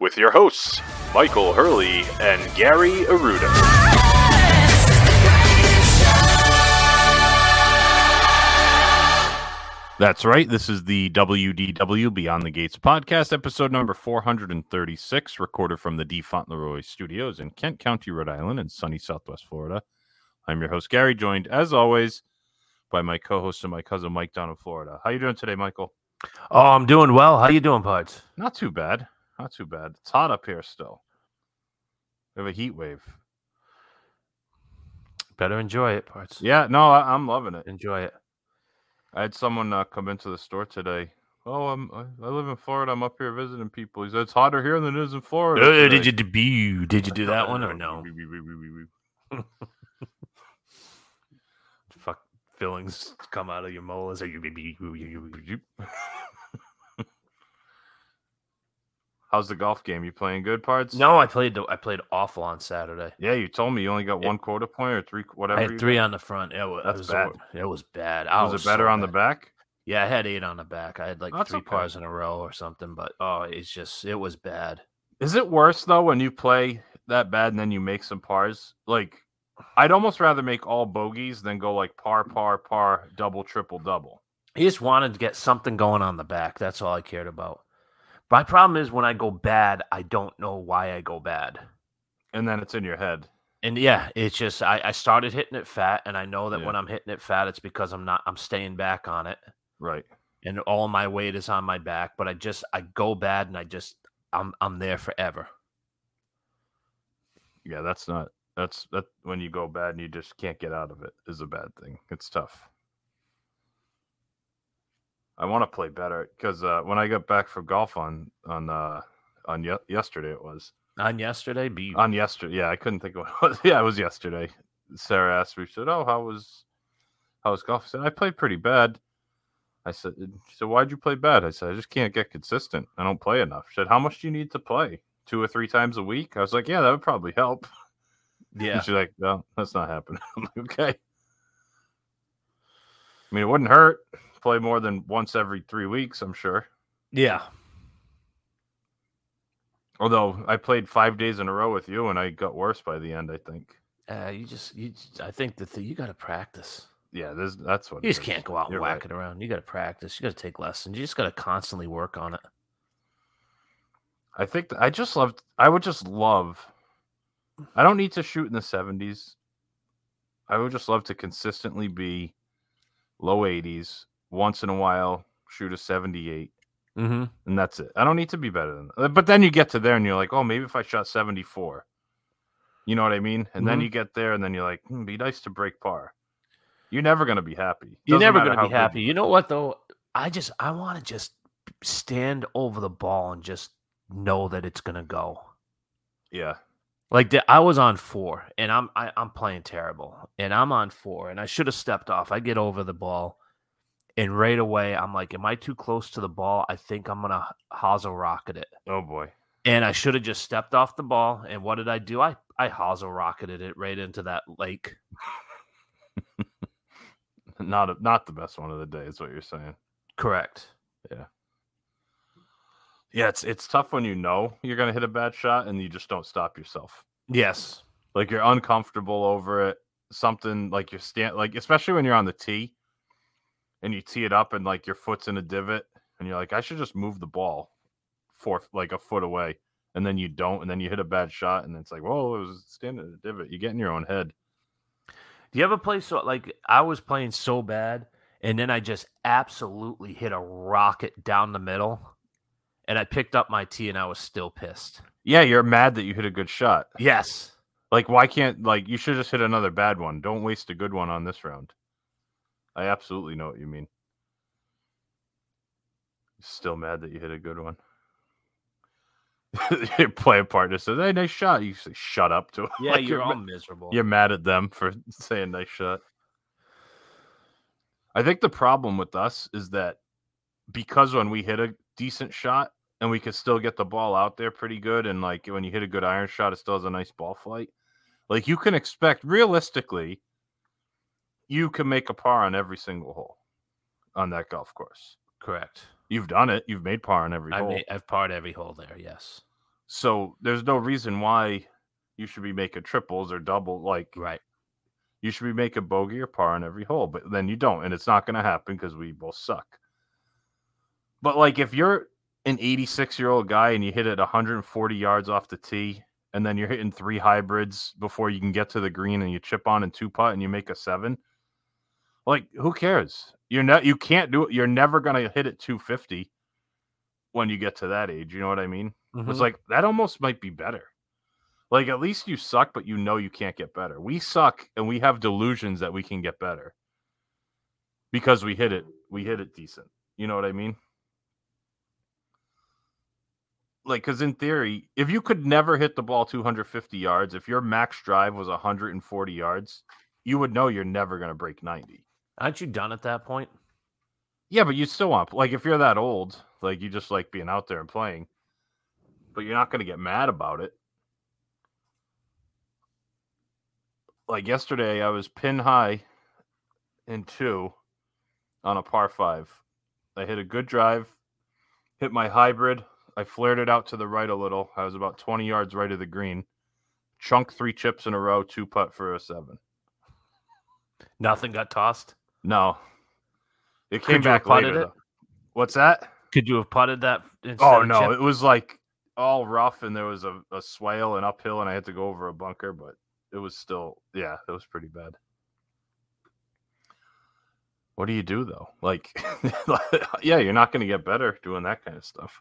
with your hosts, Michael Hurley and Gary Aruda. That's right. This is the WDW Beyond the Gates podcast, episode number 436, recorded from the D. Fauntleroy Studios in Kent County, Rhode Island, in sunny Southwest Florida. I'm your host, Gary, joined as always by my co-host and my cousin Mike down in Florida. How you doing today, Michael? Oh, I'm doing well. How you doing, Parts? Not too bad. Not too bad. It's hot up here still. We have a heat wave. Better enjoy it, Parts. Yeah, no, I, I'm loving it. Enjoy it. I had someone uh, come into the store today. Oh, I'm I, I live in Florida. I'm up here visiting people. He said it's hotter here than it is in Florida. Uh, did you debut? Did you do that one or no? Fuck fillings come out of your molars. How's the golf game? You playing good parts? No, I played. the- I played awful on Saturday. Yeah, you told me you only got It- one quota point or three, whatever. I had three got. on the front. It was, That's it was bad. hor- It was bad. I Was, it better so on the back? Yeah, I had eight on the back. I had like oh, That's three okay. pars in a row or something. But oh, it's just it was bad. Is it worse though when you play that bad and then you make some pars? Like, I'd almost rather make all bogeys than go like par, par, par, double, triple, double. He just wanted to get something going on the back. That's all I cared about. My problem is when I go bad, I don't know why I go bad. And then it's in your head. And yeah, it's just I, I started hitting it fat, and I know that Yeah. when I'm hitting it fat, it's because I'm not I'm staying back on it, Right. and all my weight is on my back. But I just I go bad, and I just I'm I'm there forever. Yeah, that's not that's that when you go bad and you just can't get out of it is a bad thing. It's tough. I want to play better because uh, when I got back from golf on on uh, on ye- yesterday it was On yesterday, be on yesterday. Yeah, I couldn't think of what it was. Yeah, it was yesterday. Sarah asked me, she said, "Oh, how was how was golf?" I said, "I played pretty bad." I said, "She said, why'd you play bad?" I said, "I just can't get consistent. I don't play enough." She said, "How much do you need to play? Two or three times a week?" I was like, "Yeah, that would probably help." yeah. And she's like, "No, that's not happening." I'm like, "Okay." I mean, it wouldn't hurt. Play more than once every three weeks, I'm sure. Yeah. Although I played five days in a row with you, and I got worse by the end. I think. Uh, you just you I think that the, you got to practice. Yeah, this, that's what. You just is. can't go out and You're whack right. it around. You got to practice. You got to take lessons. You just got to constantly work on it. I think th- I just love. I would just love. I don't need to shoot in the seventies. I would just love to consistently be low eighties. Once in a while, shoot a seventy-eight, Mm-hmm. and that's it. I don't need to be better than. that. But then you get to there, and you're like, oh, maybe if I shot seventy-four. You know what I mean? And then Mhm. you get there, and then you're like, hmm, be nice to break par. You're never gonna be happy. You're never going to be happy. you- You know what though? I just I want to just stand over the ball and just know that it's going to go. Yeah. Like the, I was on four, and I'm I, I'm playing terrible, and I'm on four, and I should have stepped off. I get over the ball, and right away I'm like, "Am I too close to the ball? I think I'm gonna hosel rocket it." Oh boy. And I should have just stepped off the ball. And what did I do? I I hosel rocketed it right into that lake. Not a, not the best one of the day, is what you're saying. Correct. Yeah. Yeah, it's it's tough when you know you're gonna hit a bad shot and you just don't stop yourself. Yes. Like you're uncomfortable over it. Something like you're stand like especially when you're on the tee and you tee it up and like your foot's in a divot and you're like, I should just move the ball four like a foot away. And then you don't, and then you hit a bad shot, and it's like, whoa, it was standing in a divot. You get in your own head. Do you ever play so like I was playing so bad and then I just absolutely hit a rocket down the middle and I picked up my tee and I was still pissed. Yeah, you're mad that you hit a good shot. Yes. Like, why can't like you should just hit another bad one? Don't waste a good one on this round. I absolutely know what you mean. Still mad that you hit a good one. Your play partner says, "Hey, nice shot." You say, "Shut up!" To him. Yeah, Like, you're all ma- miserable. you're mad at them for saying nice shot. I think the problem with us is that because when we hit a decent shot and we could still get the ball out there pretty good, and like when you hit a good iron shot, it still has a nice ball flight. Like you can expect realistically, you can make a par on every single hole on that golf course. Correct. You've done it. You've made par on every I hole. made, I've parred every hole there. Yes. So there's no reason why you should be making triples or double. Like Right. you should be making bogey or par on every hole, but then you don't, and it's not going to happen because we both suck. But like if you're an 86 year old guy and you hit it 140 yards off the tee, and then you're hitting three hybrids before you can get to the green, and you chip on and two putt and you make a seven, like who cares? You're not you can't do it. You're never going to hit it 250 when you get to that age. You know what I mean? It's Mhm. like that almost might be better. Like at least you suck, but you know you can't get better. We suck and we have delusions that we can get better because we hit it. We hit it decent. You know what I mean? Like, because in theory, if you could never hit the ball 250 yards, if your max drive was 140 yards, you would know you're never going to break 90. Aren't you done at that point? Yeah, but you still want like if you're that old, like you just like being out there and playing, but you're not going to get mad about it. Like yesterday, I was pin high in two on a par five. I hit a good drive, hit my hybrid. I flared it out to the right a little. I was about 20 yards right of the green. Chunk three chips in a row, two putt for a seven. Nothing got tossed. No, it came back later. it? What's that? Could you have putted that? Oh no, it was like all rough, and there was a, a swale and uphill, and I had to go over a bunker, but it was still, yeah, it was pretty bad. What do you do though? Like, yeah, you're not going to get better doing that kind of stuff.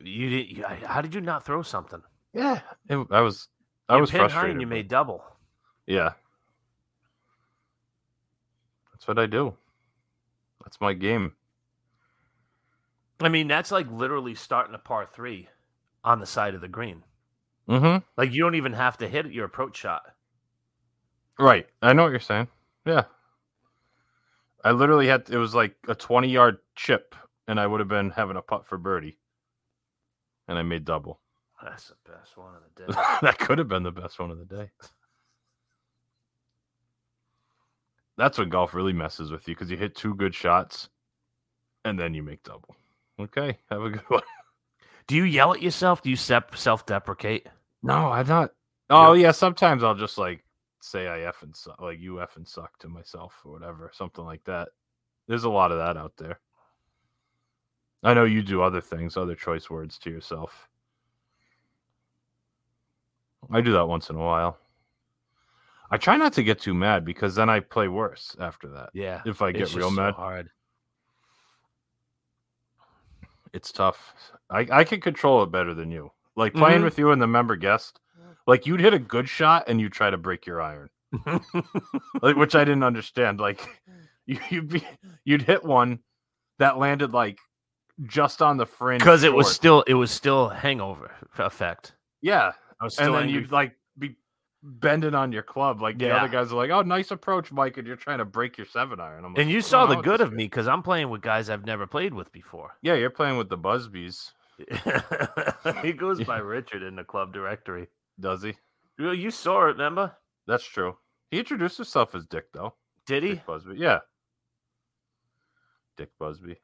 You did. You, how did you not throw something? Yeah, it, I was, I You was pinned high frustrated. and you made double. yeah, that's what I do. That's my game. I mean, that's like literally starting a par three on the side of the green. Mm-hmm. Like you don't even have to hit your approach shot. Right. I know what you're saying. Yeah. I literally had it was like a 20 yard chip and I would have been having a putt for birdie. And I made double. That's the best one of the day. that could have been the best one of the day. That's when golf really messes with you because you hit two good shots and then you make double. Okay, have a good one. Do you yell at yourself? Do you self deprecate? No, I'm not. Oh yeah, sometimes I'll just like say I f and suck, like you f and suck to myself or whatever, something like that. There's a lot of that out there. I know you do other things, other choice words to yourself. I do that once in a while. I try not to get too mad because then I play worse after that. Yeah. If I get real just so mad, hard. it's tough. I, I can control it better than you. Like playing Mhm. with you and the member guest, like you'd hit a good shot and you try to break your iron. like which I didn't understand. Like you, you'd be you'd hit one that landed like just on the fringe Because it was still it was still hangover effect. yeah, I was and then angry. you'd like be bending on your club. Like the other guys are like, "Oh, nice approach, Mike," and you're trying to break your seven iron. I'm like, and you saw the good of me because I'm playing with guys I've never played with before. Yeah, you're playing with the Busbies, he goes by Richard in the club directory. does he? You you saw it, remember? That's true. He introduced himself as Dick, though. Did he? Dick Busby. Yeah. Dick Busby.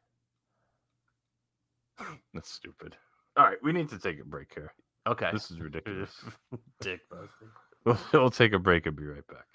That's stupid. All right, we need to take a break here. Okay. This is ridiculous. Dick Busby. we'll, we'll take a break and be right back.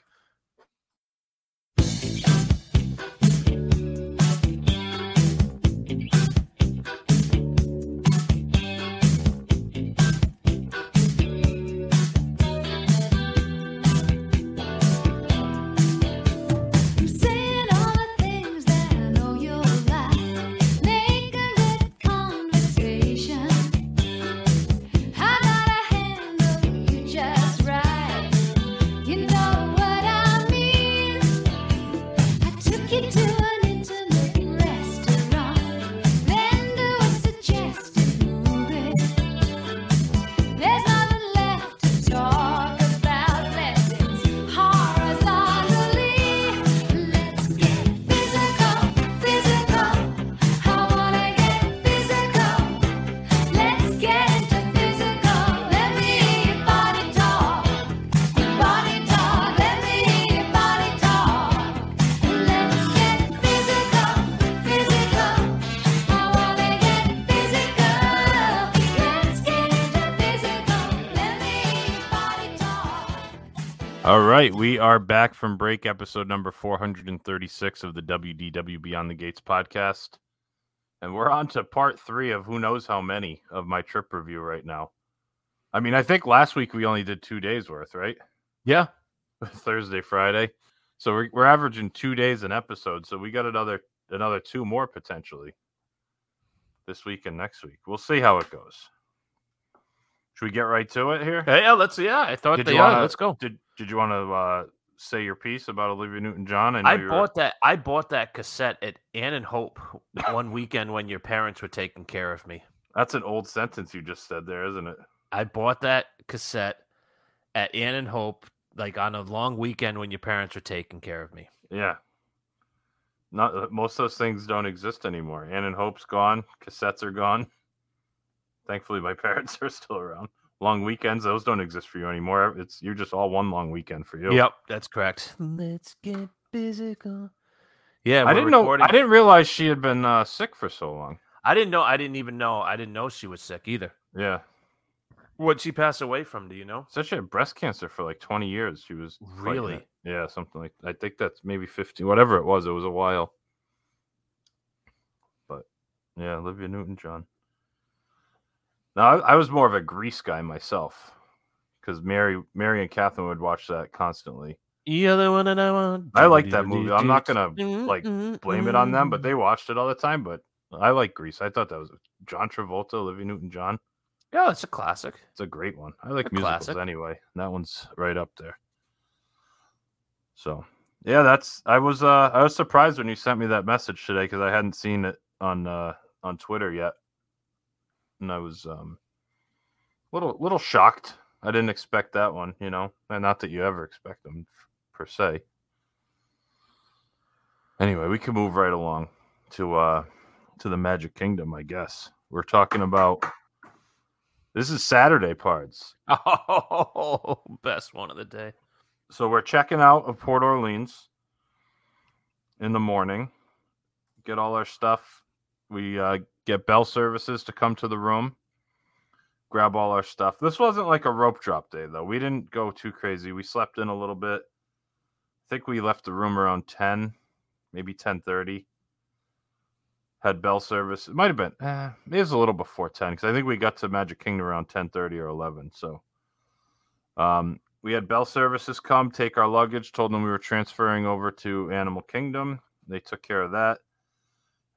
Right, we are back from break, episode number 436 of the WDW Beyond the Gates podcast. And we're on to part three of who knows how many of my trip review right now. I mean, I think last week we only did two days worth, right? Yeah. Thursday, Friday. So we're, we're averaging two days an episode. So we got another another two more potentially this week and next week. We'll see how it goes. Should we get right to it here? Hey, yeah, let's yeah. I thought Did they you wanna- Let's go. Did Did you want to uh, say your piece about Olivia Newton John? I bought that. I bought that cassette at Ann and Hope one weekend when your parents were taking care of me. That's an old sentence you just said there, isn't it? I bought that cassette at Ann and Hope, like on a long weekend when your parents were taking care of me. Yeah. Not uh, most of those things don't exist anymore. Ann and Hope's gone. Cassettes are gone. Thankfully, my parents are still around. Long weekends, those don't exist for you anymore. It's you're just all one long weekend for you. Yep, that's correct. Let's get physical. Yeah, I didn't know. I didn't realize she had been uh, sick for so long. I didn't know. I didn't even know. I didn't know she was sick either. Yeah, What'd she pass away from? Do you know? said she had breast cancer for like 20 years. She was Really? it. Yeah, something like. I think that's maybe 15. Whatever it was, it was a while. But yeah, Olivia Newton John. Now I, I was more of a Grease guy myself, because Mary, Mary and Catherine would watch that constantly. You're the one that I want. I like that movie. I'm not gonna like blame it on them, but they watched it all the time. But I like Grease. I thought that was John Travolta, Olivia Newton John. Yeah, it's a classic. It's a great one. I like A musicals classic. anyway. That one's right up there. So yeah, that's I was uh I was surprised when you sent me that message today because I hadn't seen it on uh on Twitter yet. And I was um little little shocked. I didn't expect that one, you know. And not that you ever expect them per se. Anyway, we can move right along to uh to the Magic Kingdom, I guess. We're talking about this is Saturday parts. Oh, best one of the day. So we're checking out of Port Orleans in the morning. Get all our stuff. We uh, get bell services to come to the room. Grab all our stuff. This wasn't like a rope drop day though. We didn't go too crazy. We slept in a little bit. I think we left the room around 10, maybe 10:30. Had bell service. It might have been eh, it was a little before 10 cuz I think we got to Magic Kingdom around 10:30 or 11. So um we had bell services come take our luggage told them we were transferring over to animal kingdom they took care of that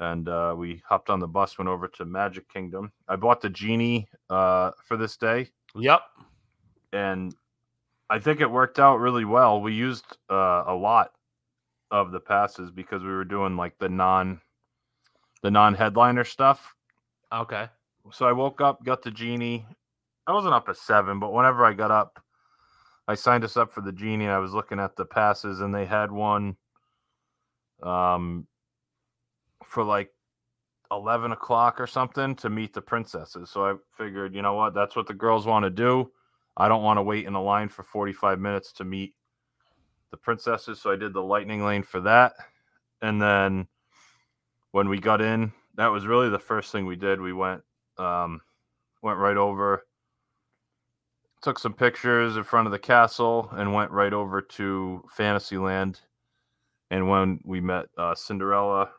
and uh, we hopped on the bus went over to magic kingdom i bought the genie uh, for this day Yep. and i think it worked out really well we used uh, a lot of the passes because we were doing like the non the non headliner stuff Okay. so I woke up, got the genie. I wasn't up at seven, but whenever I got up, I signed us up for the genie. I was looking at the passes, and they had one um for like eleven o'clock or something to meet the princesses. So I figured, you know what, that's what the girls want to do. I don't want to wait in a line for forty five minutes to meet the princesses. So I did the lightning lane for that, and then when we got in, that was really the first thing we did. We went um, went right over, took some pictures in front of the castle, and went right over to Fantasyland. And when we met uh, Cinderella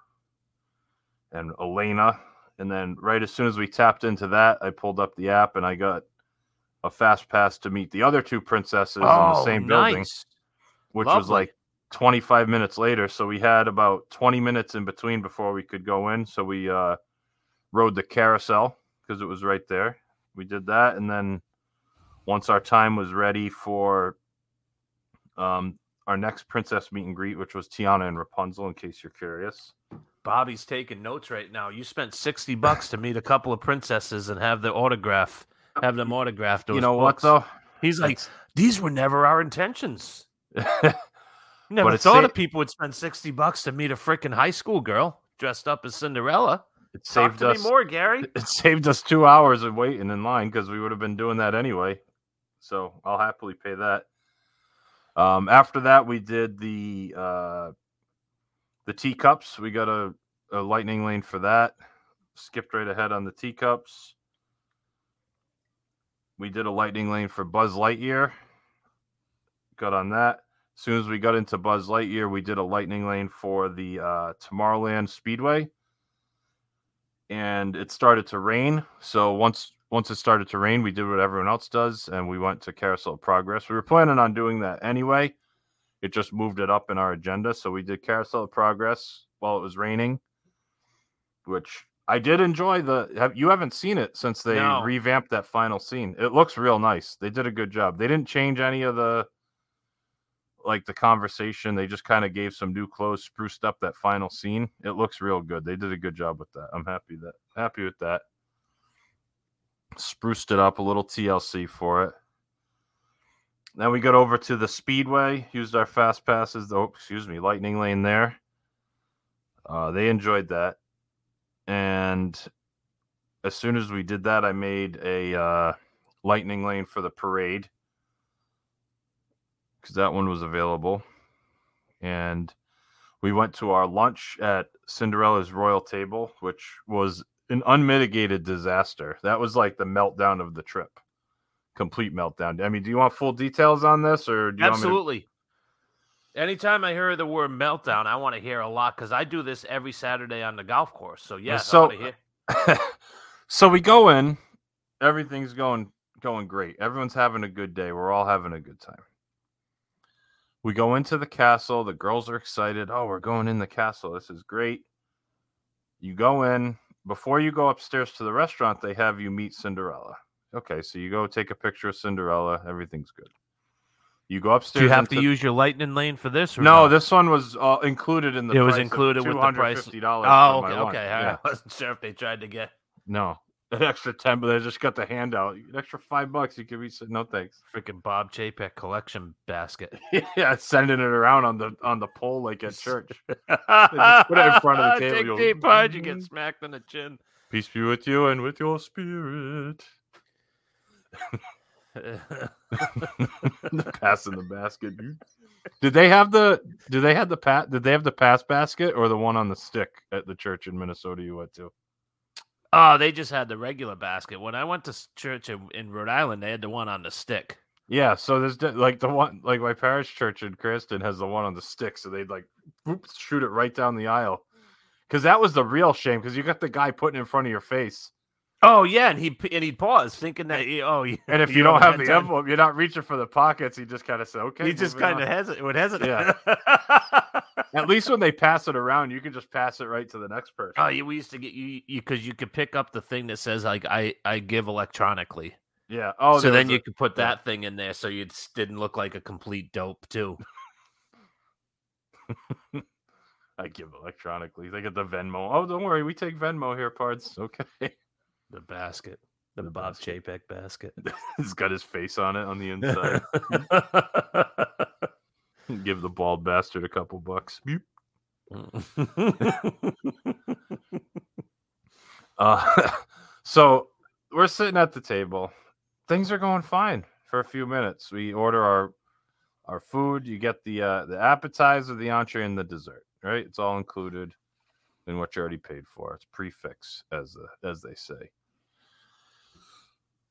and Elena, and then right as soon as we tapped into that, I pulled up the app and I got a fast pass to meet the other two princesses in the same building nice. which was like 25 minutes later. So we had about 20 minutes in between before we could go in. So we uh, rode the carousel because it was right there. We did that. And then once our time was ready for um, our next princess meet and greet, which was Tiana and Rapunzel, in case you're curious. Bobby's taking notes right now. You spent sixty bucks to meet a couple of princesses and have the autograph, have them autographed. You know books. what, though? He's like, That's- these were never our intentions. But Never it thought sa- of people would spend sixty bucks to meet a freaking high school girl dressed up as Cinderella. it Talk saved us more, Gary. it saved us two hours of waiting in line because we would have been doing that anyway. So I'll happily pay that. Um, after that, we did the uh, the teacups. We got a, a lightning lane for that. Skipped right ahead on the teacups. We did a lightning lane for Buzz Lightyear. good on that. As soon as we got into Buzz Lightyear, we did a lightning lane for the uh, Tomorrowland Speedway, and it started to rain. So once once it started to rain, we did what everyone else does, and we went to Carousel Progress. We were planning on doing that anyway. It just moved it up in our agenda, so we did Carousel of Progress while it was raining, which I did enjoy. The have, you haven't seen it since they No. revamped that final scene. It looks real nice. They did a good job. They didn't change any of the like the conversation. They just kind of gave some new clothes, spruced up that final scene. It looks real good. They did a good job with that. I'm happy that happy with that. Spruced it up a little TLC for it. Then we got over to the speedway, used our fast passes. Oh, excuse me, lightning lane there. Uh, they enjoyed that, and as soon as we did that, I made a uh, lightning lane for the parade because that one was available. And we went to our lunch at Cinderella's Royal Table, which was an unmitigated disaster. That was like the meltdown of the trip. Complete meltdown. I mean, do you want full details on this or do you Absolutely. Anytime I hear the word meltdown, I want to hear a lot because I do this every Saturday on the golf course. So yes, so- I want to hear. so we go in, everything's going going great. Everyone's having a good day. We're all having a good time. We go into the castle. The girls are excited. Oh, we're going in the castle. This is great. You go in. Before you go upstairs to the restaurant, they have you meet Cinderella. Okay, so you go take a picture of Cinderella. Everything's good. You go upstairs. Do you have to use your lightning lane for this? Or No, this one was uh, included in the. It was included with the price. $250 Oh, okay, okay. Yeah. I wasn't sure if they tried to get No, an extra ten, but they just got the handout. An extra five bucks. You could be said no thanks. freaking Bob Chapek collection basket. yeah, sending it around on the on the pole like at church. put it in front of the table, Take you'll- deep punch, you get smacked on the chin. Peace be with you and with your spirit. Passing the basket. dude. Did they have the? Did they have the pat? Did they have the pass basket or the one on the stick at the church in Minnesota you went to? oh, they just had the regular basket. When I went to church in, in Rhode Island, they had the one on the stick. Yeah, so there's like the one like my parish church in Cranston has the one on the stick, so they'd like whoop, shoot it right down the aisle. Because that was the real shame. Because you got the guy putting it in front of your face, Oh yeah, and he and he'd pause, thinking that he, oh, yeah, and if you, don't have the time- envelope, you're not reaching for the pockets. He just kind of said, "Okay." he just kind of on." hesitate, would hesitate. Yeah. At least when they pass it around, you can just pass it right to the next person. Oh, you we used to get you because you, could pick up the thing that says like I I give electronically. yeah. Oh, so then you a- could put yeah. that thing in there so you didn't look like a complete dope too. I give electronically. They get the Venmo. Oh, don't worry, we take Venmo here, parts. Okay. The basket, the, The Bob basket. Chapek basket. He's got his face on it on the inside. Give the bald bastard a couple bucks. Uh, so we're sitting at the table. Things are going fine for a few minutes. We order our our food. You get the uh, the appetizer, the entree, and the dessert. Right? It's all included in what you already paid for. It's prix fixe, as the, as they say.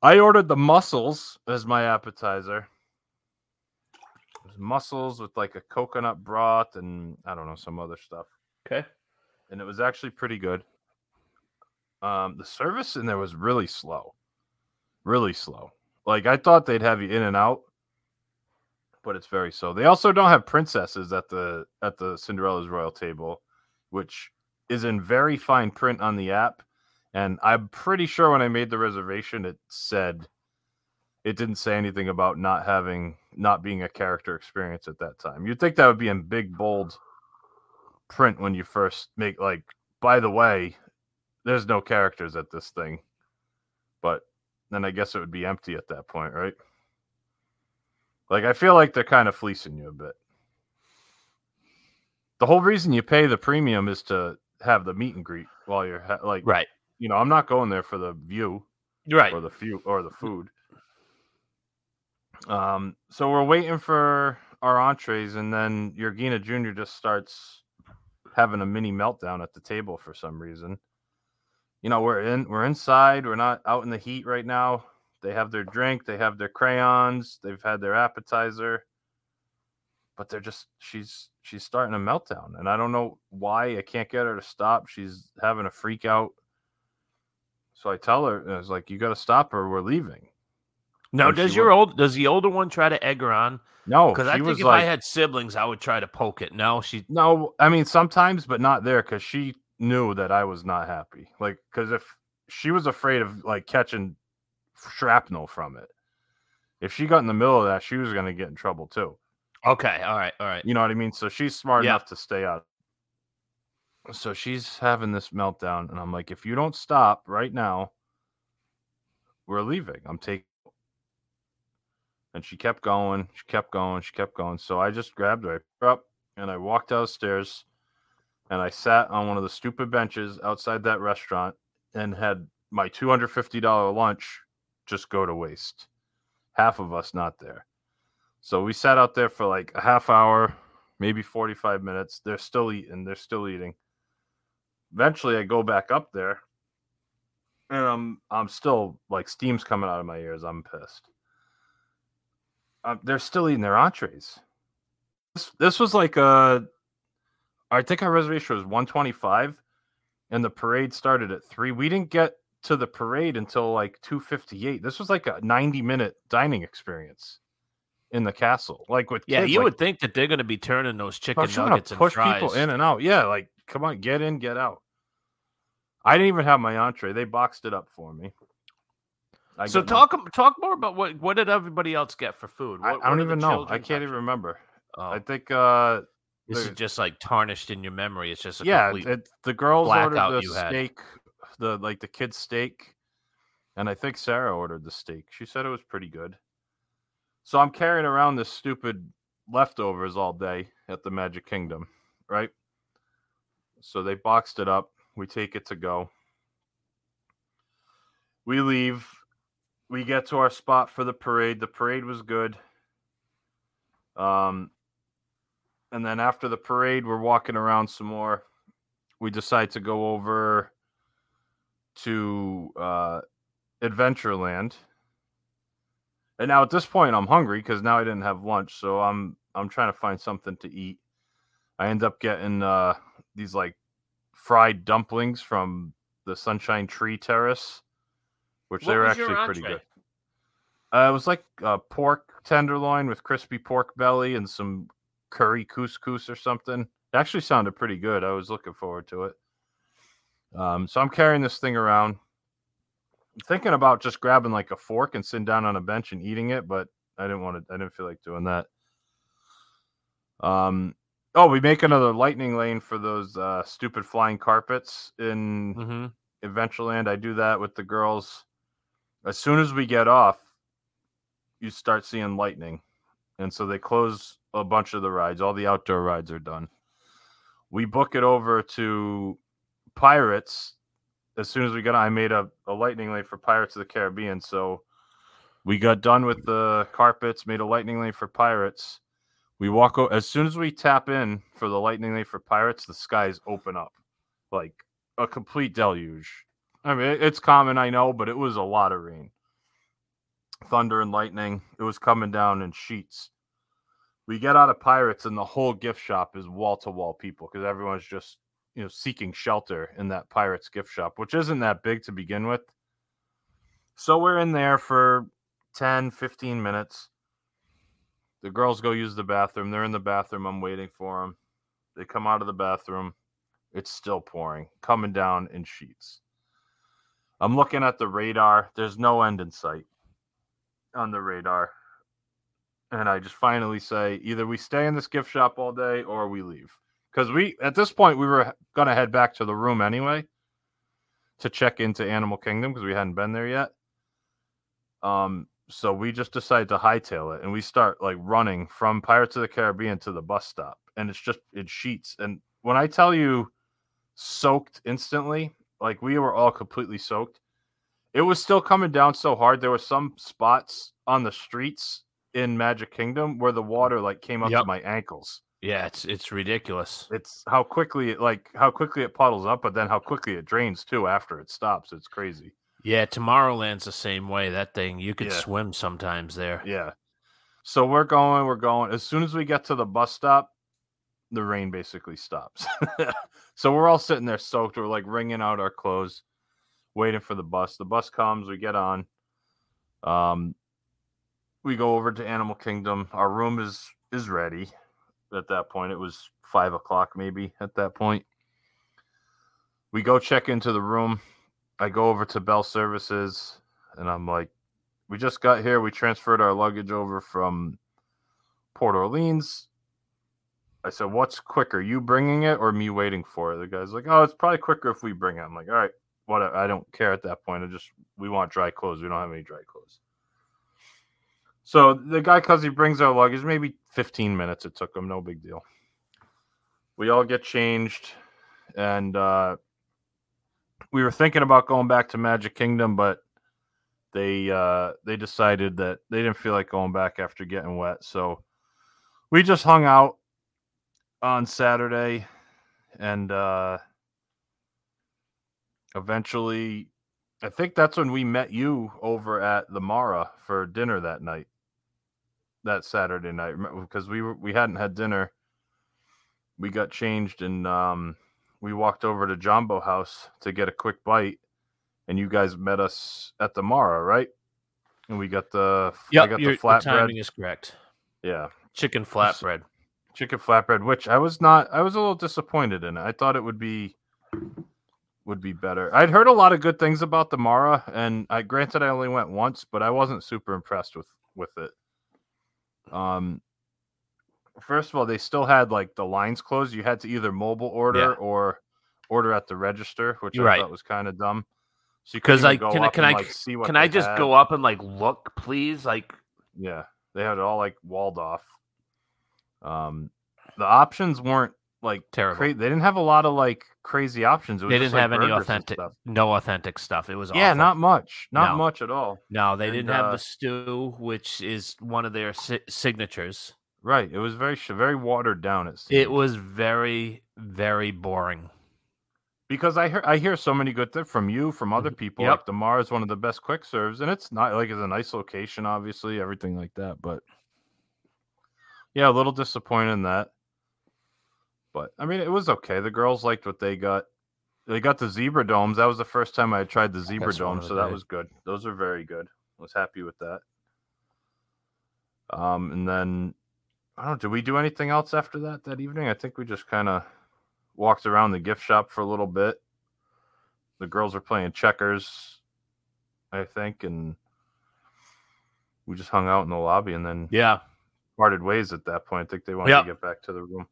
I ordered the mussels as my appetizer. There's mussels with like a coconut broth and I don't know some other stuff okay. and it was actually pretty good. Um, the service in there was really slow, really slow. Like I thought they'd have you in and out, but it's very slow. They also don't have princesses at the at the Cinderella's royal table, which is in very fine print on the app. And I'm pretty sure when I made the reservation, it said it didn't say anything about not having not being a character experience at that time. You'd think that would be in big bold print when you first make like by the way there's no characters at this thing but then i guess it would be empty at that point right like i feel like they're kind of fleecing you a bit the whole reason you pay the premium is to have the meet and greet while you're ha- like Right. You know i'm not going there for the view Right. or the few or the food. Um, so we're waiting for our entrees, and then Yergina Jr. just starts having a mini meltdown at the table for some reason. You know, we're in we're inside, we're not out in the heat right now. They have their drink, they have their crayons, they've had their appetizer. but they're just she's she's starting a meltdown, and I don't know why. I can't get her to stop. She's having a freak out. So I tell her, I was like, "You got to stop her. We're leaving." No, And does your wa- old does the older one try to egg her on? No, Because I think was if like, I had siblings, I would try to poke it. No, she No, I mean sometimes, but not there because she knew that I was not happy. Like, because if she was afraid of like catching shrapnel from it, if she got in the middle of that, she was going to get in trouble too. okay. All right, all right. You know what I mean? So she's smart Yeah. enough to stay out. So she's having this meltdown, and I'm like, if you don't stop right now, we're leaving. I'm taking. And she kept going. She kept going. She kept going. So I just grabbed her, up, and I walked downstairs, and I sat on one of the stupid benches outside that restaurant, and had my two hundred fifty dollar lunch just go to waste. Half of us not there. So we sat out there for like a half hour, maybe 45 minutes. They're still eating. They're still eating. Eventually, I go back up there, and I'm I'm still like steam's coming out of my ears. I'm pissed. Uh, they're still eating their entrees. This, this was like a, I think our reservation was 125, and the parade started at three. We didn't get to the parade until like 258. This was like a 90 minute dining experience in the castle. Like with Yeah, kids, you like, would think that they're going to be turning those chicken nuggets and push fries. people in and out. Yeah, like come on, get in, get out. I didn't even have my entree. They boxed it up for me. I so got my- talk talk more about what what did everybody else get for food? I, What- I what don't even know. I can't even remember. Oh, I think uh this is just like tarnished in your memory. It's just a yeah, complete. it, the girls ordered the you had. steak, the like the kids steak, and I think Sarah ordered the steak. She said it was pretty good. So I'm carrying around this stupid leftovers all day at the Magic Kingdom, right? So they boxed it up. We take it to go. We leave. We get to our spot for the parade. The parade was good. Um, and then after the parade, we're walking around some more. We decide to go over to uh, Adventureland. And now at this point, I'm hungry because now I didn't have lunch, so I'm I'm trying to find something to eat. I end up getting uh, these like fried dumplings from the Sunshine Tree Terrace, which What they were actually pretty good. Uh, it was like a pork tenderloin with crispy pork belly and some curry couscous or something. It actually sounded pretty good. I was looking forward to it. Um, so I'm carrying this thing around, I'm thinking about just grabbing like a fork and sitting down on a bench and eating it, but I didn't want to. I didn't feel like doing that. Um, oh, we make another lightning lane for those uh, stupid flying carpets in hmm Adventureland. I do that with the girls. As soon as we get off, you start seeing lightning. And so they close a bunch of the rides. All the outdoor rides are done. We book it over to Pirates. As soon as we got, on, I made a, a lightning lane for Pirates of the Caribbean. So we got done with the carpets, made a lightning lane for Pirates. We walk o- as soon as we tap in for the lightning lane for Pirates, the skies open up like a complete deluge. I mean, it's common, I know, but it was a lot of rain. Thunder and lightning. It was coming down in sheets. We get out of Pirates, and the whole gift shop is wall to wall people because everyone's just, you know, seeking shelter in that Pirates gift shop, which isn't that big to begin with. So we're in there for 10, 15 minutes. The girls go use the bathroom. They're in the bathroom. I'm waiting for them. They come out of the bathroom. It's still pouring, coming down in sheets. I'm looking at the radar. There's no end in sight on the radar. And I just finally say either we stay in this gift shop all day or we leave. Because we, at this point, we were going to head back to the room anyway to check into Animal Kingdom because we hadn't been there yet. Um, so we just decided to hightail it and we start like running from Pirates of the Caribbean to the bus stop. And it's just in sheets. And when I tell you soaked instantly, like we were all completely soaked. It was still coming down so hard. There were some spots on the streets in Magic Kingdom where the water like came up Yep. to my ankles. Yeah, it's it's ridiculous. It's how quickly it like how quickly it puddles up, but then how quickly it drains too after it stops. It's crazy. Yeah, Tomorrowland's the same way. That thing you could Yeah. swim sometimes there. Yeah. So we're going, we're going. As soon as we get to the bus stop, the rain basically stops. so we're all sitting there soaked. We're like wringing out our clothes, waiting for the bus. The bus comes, we get on. Um, we go over to Animal Kingdom. Our room is is ready. At that point, it was five o'clock maybe. At that point, we go check into the room. I go over to Bell Services, and I'm like, "We just got here. We transferred our luggage over from Port Orleans." I said, "What's quicker, you bringing it or me waiting for it?" The guy's like, "Oh, it's probably quicker if we bring it." I'm like, "All right, what? I don't care at that point. I just we want dry clothes. We don't have any dry clothes." So the guy, cause he brings our luggage, maybe 15 minutes it took him, no big deal. We all get changed, and uh, we were thinking about going back to Magic Kingdom, but they uh, they decided that they didn't feel like going back after getting wet. So we just hung out on Saturday, and uh, eventually, I think that's when we met you over at the Mara for dinner that night that Saturday night because we were we hadn't had dinner. We got changed and um, we walked over to Jambo House to get a quick bite, and you guys met us at the Mara, right? And we got the yeah, got the flatbread. timing is correct. yeah, Chicken flatbread. chicken flatbread, which I was not. I was a little disappointed in. it. I thought it would be would be better. I'd heard a lot of good things about the Mara, and I granted I only went once, but I wasn't super impressed with with it. Um, first of all, they still had like the lines closed. You had to either mobile order Yeah. or order at the register, which You're I right. thought was kind of dumb. So Because I can I can I like, see what can I just had. go up and like look, please? Like Yeah, they had it all like walled off. Um, the options weren't like Terrible. cra- they didn't have a lot of like crazy options. It was they didn't like, have any authentic, no authentic stuff. It was Yeah, awful. not much, not No. much at all. No, they And, didn't have uh, the stew, which is one of their si- signatures. Right, it was very very watered down. It seemed. It was very, very boring. because I hear I hear so many good things from you, from other people. Yep. Like the Mar is one of the best quick serves, and it's not like it's a nice location, obviously, everything like that. But yeah, a little disappointed in that. But I mean, it was okay. The girls liked what they got. They got the zebra domes. That was the first time I had tried the zebra one dome, so the that day. was good. Those are very good. I was happy with that. Um, and then I don't. know, Did we do anything else after that that evening? I think we just kind of walked around the gift shop for a little bit. The girls were playing checkers, I think, and we just hung out in the lobby and then Yeah. parted ways at that point. I think they wanted Yeah. to get back to the room.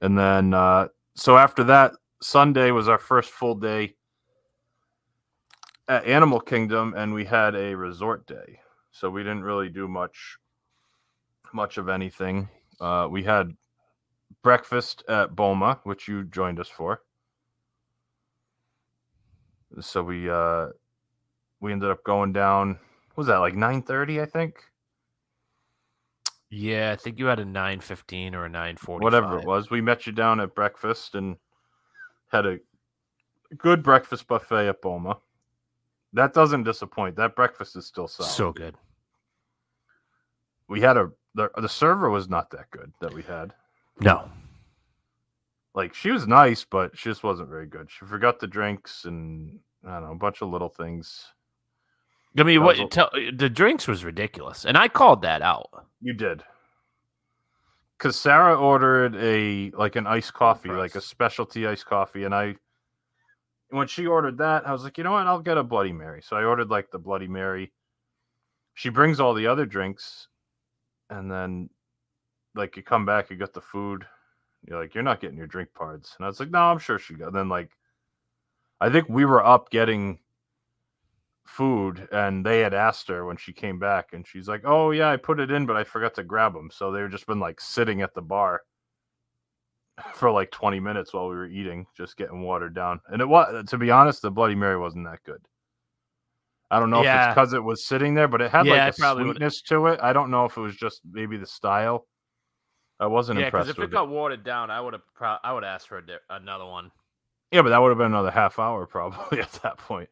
And then uh so after that, Sunday was our first full day at Animal Kingdom and we had a resort day. So we didn't really do much much of anything. Uh we had breakfast at Boma, which you joined us for. So we uh we ended up going down what was that like 9:30 I think Yeah, I think you had a nine fifteen or a nine forty. whatever it was. We met you down at breakfast and had a good breakfast buffet at Boma. That doesn't disappoint. That breakfast is still solid. So good. we had a the, the server was not that good that we had. No. Like she was nice, but she just wasn't very good. She forgot the drinks and I don't know a bunch of little things. I mean, what tell, the drinks was ridiculous, and I called that out. You did. Cause Sarah ordered a like an iced coffee, like a specialty iced coffee, and I when she ordered that, I was like, you know what, I'll get a Bloody Mary. So I ordered like the Bloody Mary. She brings all the other drinks, and then like you come back, you got the food. You're like, you're not getting your drink parts, and I was like, no, I'm sure she got. And then like, I think we were up getting food and they had asked her when she came back and she's like oh yeah i put it in but i forgot to grab them so they've just been like sitting at the bar for like 20 minutes while we were eating just getting watered down and it was to be honest the bloody mary wasn't that good i don't know if Yeah. it's because it was sitting there but it had Yeah, like a probably would- sweetness to it i don't know if it was just maybe the style i wasn't Yeah, because impressed if it with got watered down, I would have. Pro- I would ask for a di- another one. Yeah, but that would have been another half hour probably at that point.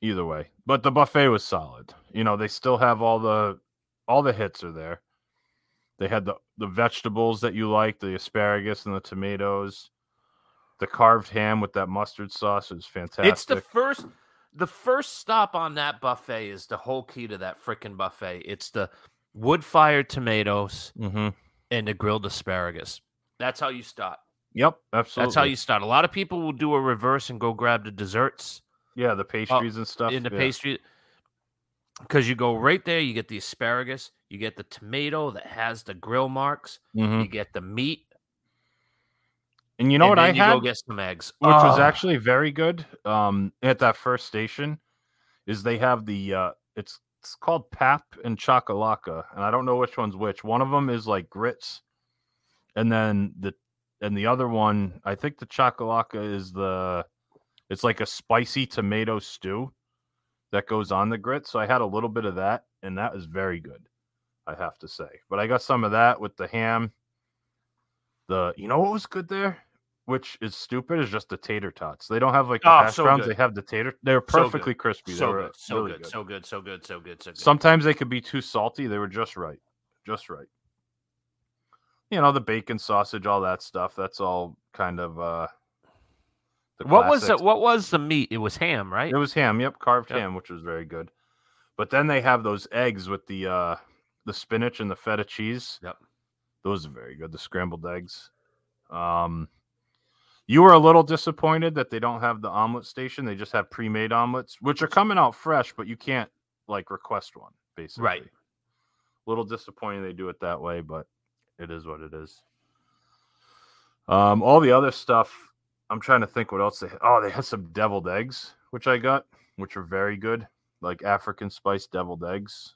Either way, but the buffet was solid. You know, they still have all the all the hits are there. They had the the vegetables that you like, the asparagus and the tomatoes. The carved ham with that mustard sauce is fantastic. It's the first the first stop on that buffet is the whole key to that freaking buffet. It's the wood fired tomatoes hmm and the grilled asparagus. That's how you start. Yep, absolutely. That's how you start. A lot of people will do a reverse and go grab the desserts Yeah, the pastries and stuff. in the yeah. pastry because you go right there. You get the asparagus, you get the tomato that has the grill marks, Mhm. you get the meat. And you know and what I you had? go get some eggs, which was Oh, actually very good um at that first station is they have the uh it's it's called pap and chakalaka and i don't know which one's which. One of them is like grits and then the and the other one i think the chakalaka is the it's like a spicy tomato stew that goes on the grits so i had a little bit of that and that was very good i have to say. But i got some of that with the ham. The you know what was good there which is stupid is just the tater tots they don't have like the Oh, hash so browns good. they have the tater they're So good. perfectly crispy they so were good, so really good, so good, so good, so good, so good. Sometimes they could be too salty. They were just right. Just right. You know, the bacon, sausage, all that stuff. That's all kind of uh what was the classics. what was the meat? It was ham, right? It was ham, yep, carved Yep. ham, which was very good. But then they have those eggs with the uh the spinach and the feta cheese. Yep. Those are very good. The scrambled eggs. Um you were a little disappointed that they don't have the omelet station. They just have pre-made omelets, which are coming out fresh, but you can't like request one, basically. Right. A little disappointing they do it that way, but it is what it is. Um, all the other stuff, I'm trying to think what else they oh, they had some deviled eggs, which I got, which are very good, like African spiced deviled eggs.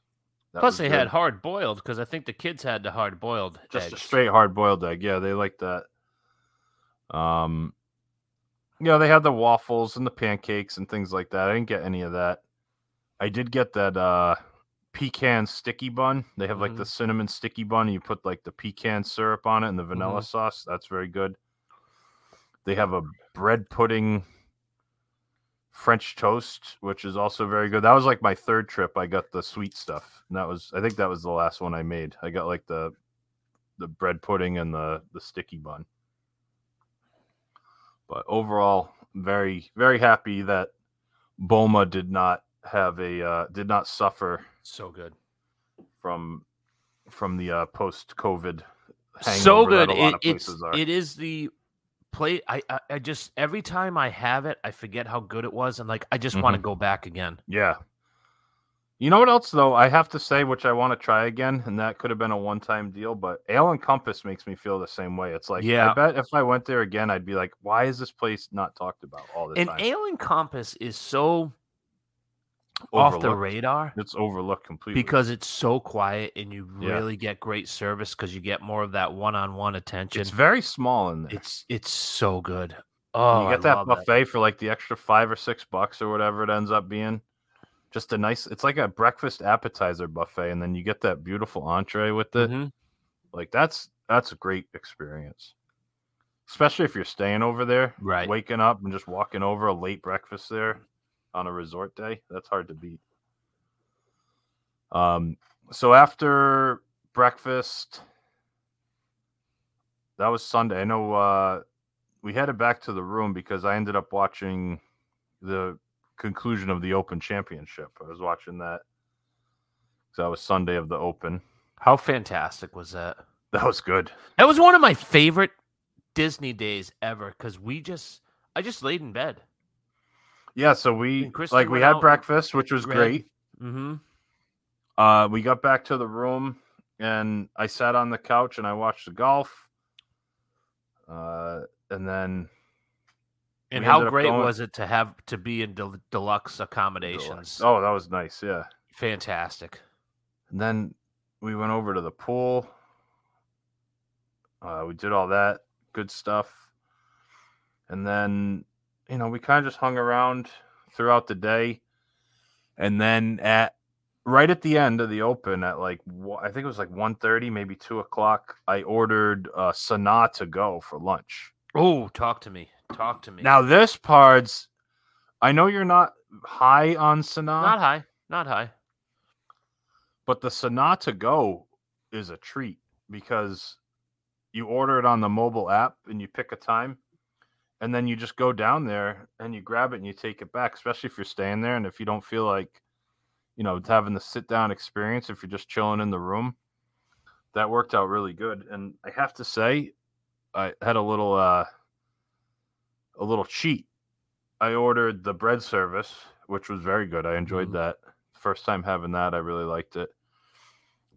That Plus, they good. had hard boiled because I think the kids had the hard boiled. just a straight hard boiled egg. Yeah, they like that. Um, yeah, they had the waffles and the pancakes and things like that. I didn't get any of that. I did get that uh pecan sticky bun. They have like the cinnamon sticky bun. And you put like the pecan syrup on it and the vanilla sauce. That's very good. They have a bread pudding French toast, which is also very good. That was like my third trip. I got the sweet stuff. And that was I think that was the last one I made. I got like the the bread pudding and the the sticky bun. But overall, very very happy that Boma did not have a uh, did not suffer So good. from from the uh, post COVID. so good. It, it's are. it is the play. I, I I just every time I have it, I forget how good it was, and like I just want to go back again. Yeah. You know what else though? I have to say, which I want to try again, and that could have been a one-time deal. But Ale and Compass makes me feel the same way. It's like, Yeah. I bet if I went there again, I'd be like, why is this place not talked about all the time? And time? Ale and Compass is so off the radar It's overlooked completely. because it's so quiet, and you Yeah. really get great service because you get more of that one-on-one attention. it's very small in there. It's it's so good. And Oh, you I get that love buffet for like the extra five or six bucks or whatever it ends up being. Just a nice. It's like a breakfast appetizer buffet, and then you get that beautiful entree with it. Mhm. Like that's that's a great experience, especially if you're staying over there, Right. Waking up and just walking over a late breakfast there on a resort day. That's hard to beat. Um. So after breakfast, that was Sunday. I know. uh we headed back to the room because I ended up watching the conclusion of the Open Championship. I was watching that. So that was Sunday of the Open. How fantastic was that? That was good. That was one of my favorite Disney days ever because we just, I just laid in bed. Yeah, so we like we had breakfast, which was Greg- great. Mm-hmm. Uh we got back to the room and I sat on the couch and I watched the golf. Uh and then And how great going- was it to have to be in del- deluxe accommodations? Oh, that was nice, yeah. Fantastic. And then we went over to the pool. Uh, we did all that good stuff. And then, you know, we kind of just hung around throughout the day. And then at right at the end of the open at like I think it was like 1.30, maybe two o'clock, I ordered uh Sanaa to go for lunch. Oh, talk to me. Talk to me. Now this part's I know you're not high on Sanaa. not high. Not high. But the Sanaa to go is a treat because you order it on the mobile app and you pick a time and then you just go down there and you grab it and you take it back, especially if you're staying there and if you don't feel like, you know, having the sit down experience, if you're just chilling in the room, that worked out really good. And I have to say, I had a little uh a little cheat. I ordered the bread service, which was very good. I enjoyed Mhm. that. First time having that, I really liked it.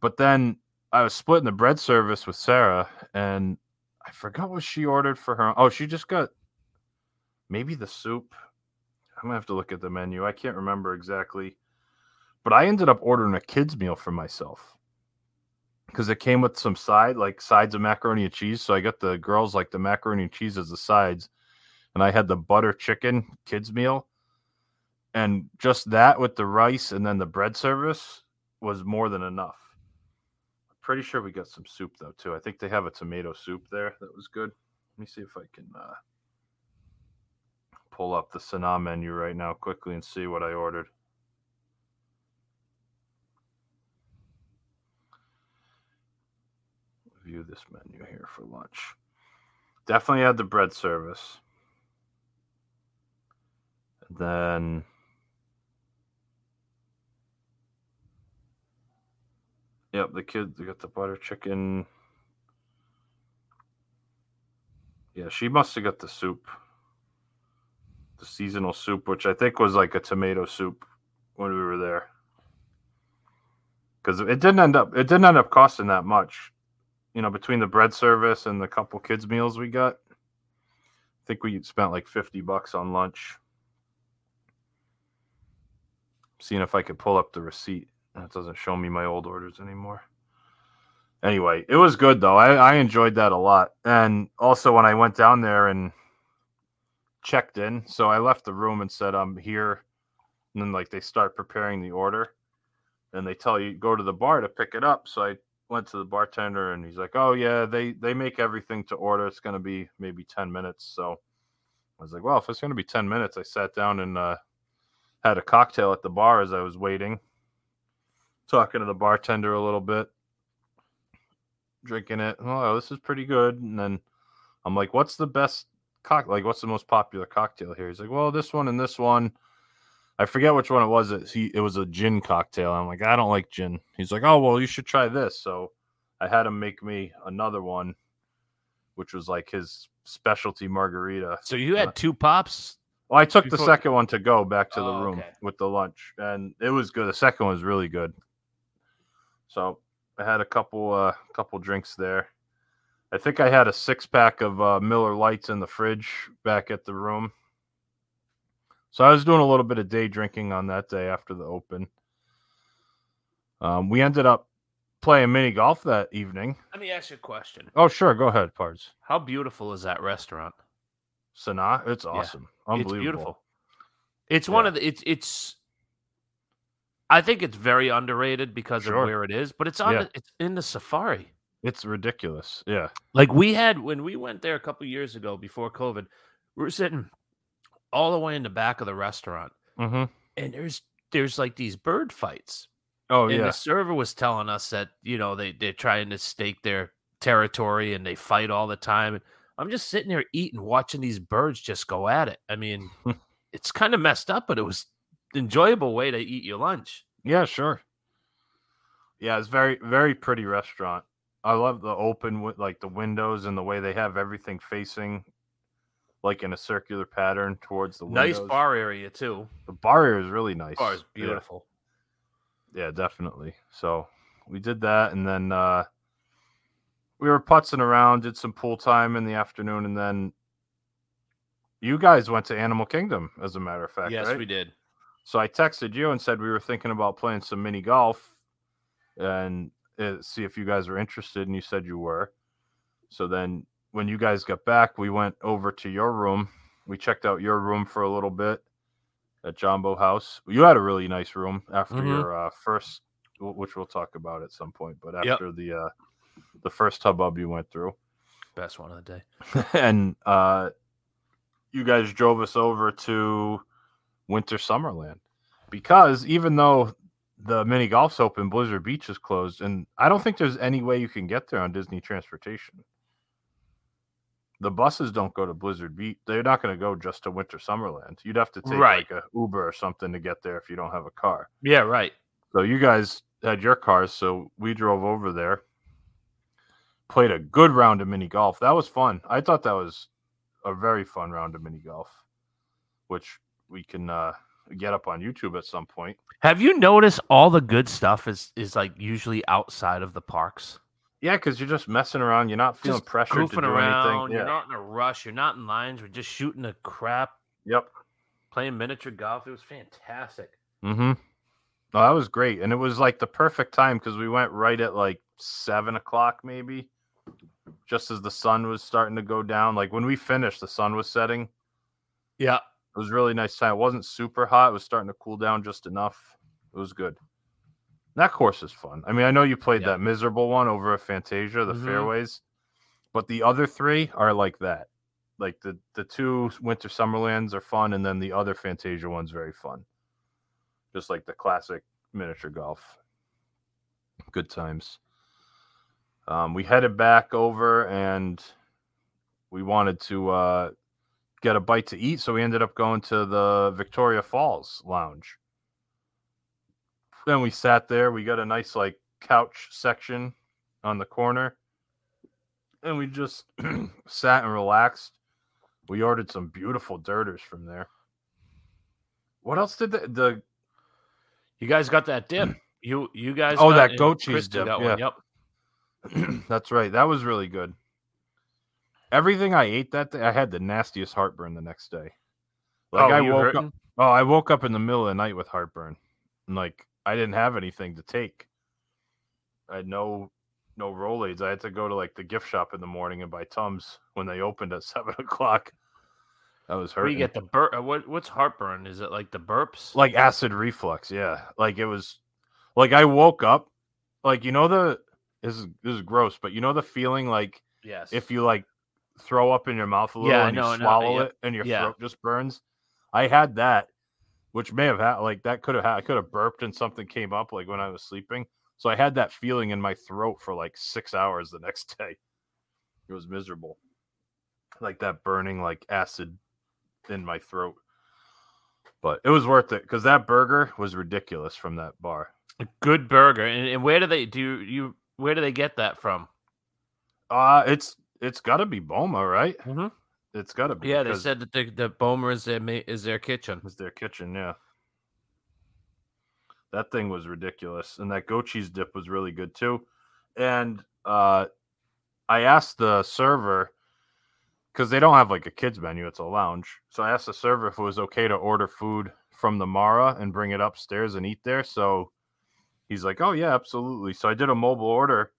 But then I was splitting the bread service with Sarah, and I forgot what she ordered for her. Oh, she just got maybe the soup. I'm gonna have to look at the menu. I can't remember exactly, but I ended up ordering a kids meal for myself because it came with some side like sides of macaroni and cheese. So I got the girls like the macaroni and cheese as the sides, and I had the butter chicken kids meal, and just that with the rice and then the bread service was more than enough. I'm Pretty sure we got some soup though too. I think they have a tomato soup there that was good. Let me see if I can uh, pull up the Sanaa menu right now quickly and see what I ordered. View this menu here for lunch. Definitely had the bread service. Then Yep, the kid they got the butter chicken. Yeah, she must have got the soup. The seasonal soup, which I think was like a tomato soup when we were there. Because it didn't end up it didn't end up costing that much. You know, between the bread service and the couple kids meals we got. I think we spent like 50 bucks on lunch. Seeing if I could pull up the receipt. That doesn't show me my old orders anymore. Anyway, it was good though. I, I enjoyed that a lot. And also when I went down there and checked in, so I left the room and said I'm here. And then like they start preparing the order and they tell you go to the bar to pick it up. So I went to the bartender and he's like, Oh yeah, they they make everything to order. It's gonna be maybe 10 minutes. So I was like, Well, if it's gonna be 10 minutes, I sat down and uh had a cocktail at the bar as I was waiting talking to the bartender a little bit, drinking it. Oh, this is pretty good. And then I'm like, "What's the best cock? Like, what's the most popular cocktail here?" He's like, "Well, this one and this one." I forget which one it was. It he it was a gin cocktail. I'm like, I don't like gin. He's like, "Oh, well, you should try this." So I had him make me another one, which was like his specialty margarita. So you had two pops. Well, I took the second one to go back to the Oh, room okay. with the lunch, and it was good. The second one was really good. So I had a couple uh couple drinks there. I think I had a six pack of uh, Miller Lights in the fridge back at the room. So I was doing a little bit of day drinking on that day after the open. Um, we ended up playing mini golf that evening. Let me ask you a question. Oh, sure, go ahead, Pards. How beautiful is that restaurant? Sanaa, it's awesome. It's beautiful. It's one of the it's it's I think it's very underrated because Sure. of where it is, but it's on Yeah. the, it's in the safari. It's ridiculous. Yeah. Like we had when we went there a couple years ago before COVID, we were sitting all the way in the back of the restaurant, Mm-hmm. and there's there's like these bird fights. Oh and yeah. the server was telling us that you know they they're trying to stake their territory and they fight all the time. I'm just sitting there eating, watching these birds just go at it. I mean, it's kind of messed up, but it was enjoyable way to eat your lunch. Yeah, sure. Yeah, it's very very pretty restaurant. I love the open like the windows and the way they have everything facing like in a circular pattern towards the windows. Nice bar area too. The bar area is really nice. Bar is Yeah. beautiful. Yeah, definitely. So we did that and then uh we were putzing around, did some pool time in the afternoon, and then you guys went to Animal Kingdom, as a matter of fact. yes, right? we did. So I texted you and said we were thinking about playing some mini golf and uh, see if you guys were interested. And you said you were. So then when you guys got back, we went over to your room. We checked out your room for a little bit at Jambo House. You had a really nice room after Mhm. your uh, first, which we'll talk about at some point. But Yep. after the uh, the first hubbub you went through, Best one of the day. and uh, you guys drove us over to Winter Summerland because even though the mini golf's open, Blizzard Beach is closed, and I don't think there's any way you can get there on Disney Transportation. The buses don't go to Blizzard Beach. They're not going to go just to Winter Summerland. You'd have to take Right. like a Uber or something to get there if you don't have a car. Yeah, right. So you guys had your cars, so we drove over there. Played a good round of mini golf. That was fun. I thought that was a very fun round of mini golf, which we can uh, get up on YouTube at some point. Have you noticed all the good stuff is is like usually outside of the parks? Yeah, because you're just messing around. You're not feeling Just pressured to do around. anything. You're Yeah. not in a rush. You're not in lines. We're just shooting the crap, Yep. playing miniature golf. It was fantastic. Mm-hmm. No, that was great, and it was like the perfect time because we went right at like seven o'clock, maybe, just as the sun was starting to go down. Like when we finished, the sun was setting. Yeah. It was really nice time. It wasn't super hot. It was starting to cool down just enough. It was good. That course is fun. I mean, I know you played Yeah. that miserable one over at Fantasia, the Mhm. fairways, but the other three are like that. Like the the two Winter Summerlands are fun, and then the other Fantasia one's very fun. Just like the classic miniature golf. Good times. Um, we headed back over and we wanted to uh, get a bite to eat, so we ended up going to the Victoria Falls Lounge. Then we sat there. We got a nice like couch section on the corner, and we just sat and relaxed. We ordered some beautiful dirters from there. What else did the, the You guys got that dip. You you guys Oh, got- that goat cheese dip, that yeah. one. Yep. That's right. That was really good. Everything I ate that day, I had the nastiest heartburn the next day. Like Oh, I woke hurting? up. Oh, I woke up in the middle of the night with heartburn. And like I didn't have anything to take. I had no no Rolaids. I had to go to like the gift shop in the morning and buy Tums when they opened at seven o'clock. I was Where hurting. you get the bur- uh, what what's heartburn? Is it like the burps? like acid reflux yeah like it was like i woke up like you know the this is this is gross but you know the feeling like yes. if you like throw up in your mouth a little Yeah, and I you swallow yeah, it and your yeah. throat just burns i had that which may have had like that could have had i could have burped and something came up like when i was sleeping so i had that feeling in my throat for like six hours the next day it was miserable like that burning like acid in my throat but it was worth it because that burger was ridiculous from that bar a good burger. And, and where do they do you where do they get that from? uh it's it's got to be boma right Mhm. it's got to be Yeah, they said that the the Boma is their is their kitchen. it's their kitchen yeah that thing was ridiculous and that goat cheese dip was really good too and uh i asked the server because they don't have like a kids menu it's a lounge so i asked the server if it was okay to order food from the mara and bring it upstairs and eat there so he's like oh yeah absolutely. So i did a mobile order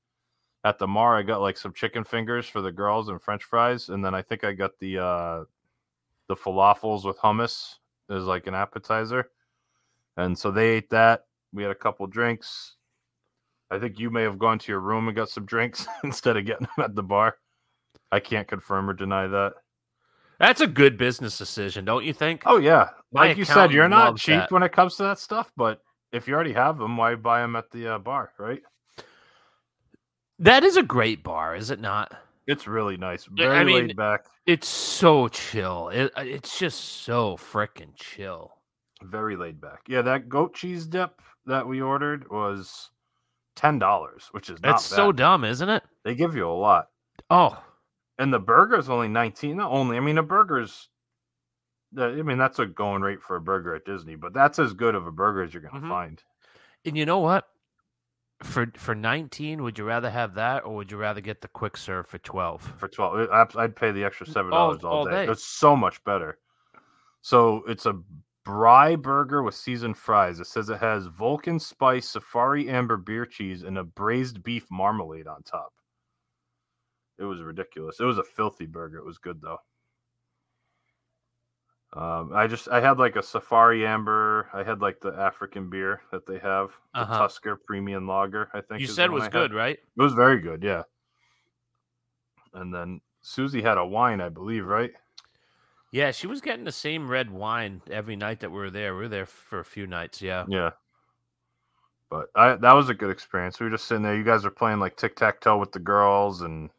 at the mara i got like some chicken fingers for the girls and french fries and then i think i got the uh the falafels with hummus as like an appetizer. And so they ate that. We had a couple drinks. I think you may have gone to your room and got some drinks instead of getting them at the bar. I can't confirm or deny that. That's a good business decision, don't you think? Oh yeah, My like you said, you're not cheap that. when it comes to that stuff. But if you already have them, why buy them at the uh, bar, right? That is a great bar, is it not? It's really nice, very I mean- laid back, It's so chill. It, uh, it's just so freaking chill. very laid back. Yeah, that goat cheese dip that we ordered was ten dollars, which is not That's so dumb, isn't it? They give you a lot, Oh, and the burger's only nineteen. Not only, I mean, a burger's. I mean, that's a going rate for a burger at Disney, but that's as good of a burger as you're gonna Mhm. find. and you know what? For for 19, would you rather have that or would you rather get the quick serve for 12? for 12 I'd- pay the extra seven All- dollars all, all day. day. it's so much better so it's a bry burger with seasoned fries it says it has vulcan spice safari amber beer cheese and a braised beef marmalade on top it was ridiculous it was a filthy burger it was good though um, I just I had like a safari amber. I had like the African beer that they have, the Uh-huh. Tusker Premium Lager. I think You said was I had. good, right? It was very good, yeah. And then Susie had a wine, I believe, right? Yeah, she was getting the same red wine every night that we were there. We were there for a few nights, yeah. Yeah. But I, that was a good experience. We were just sitting there. You guys are playing like tic tac toe with the girls and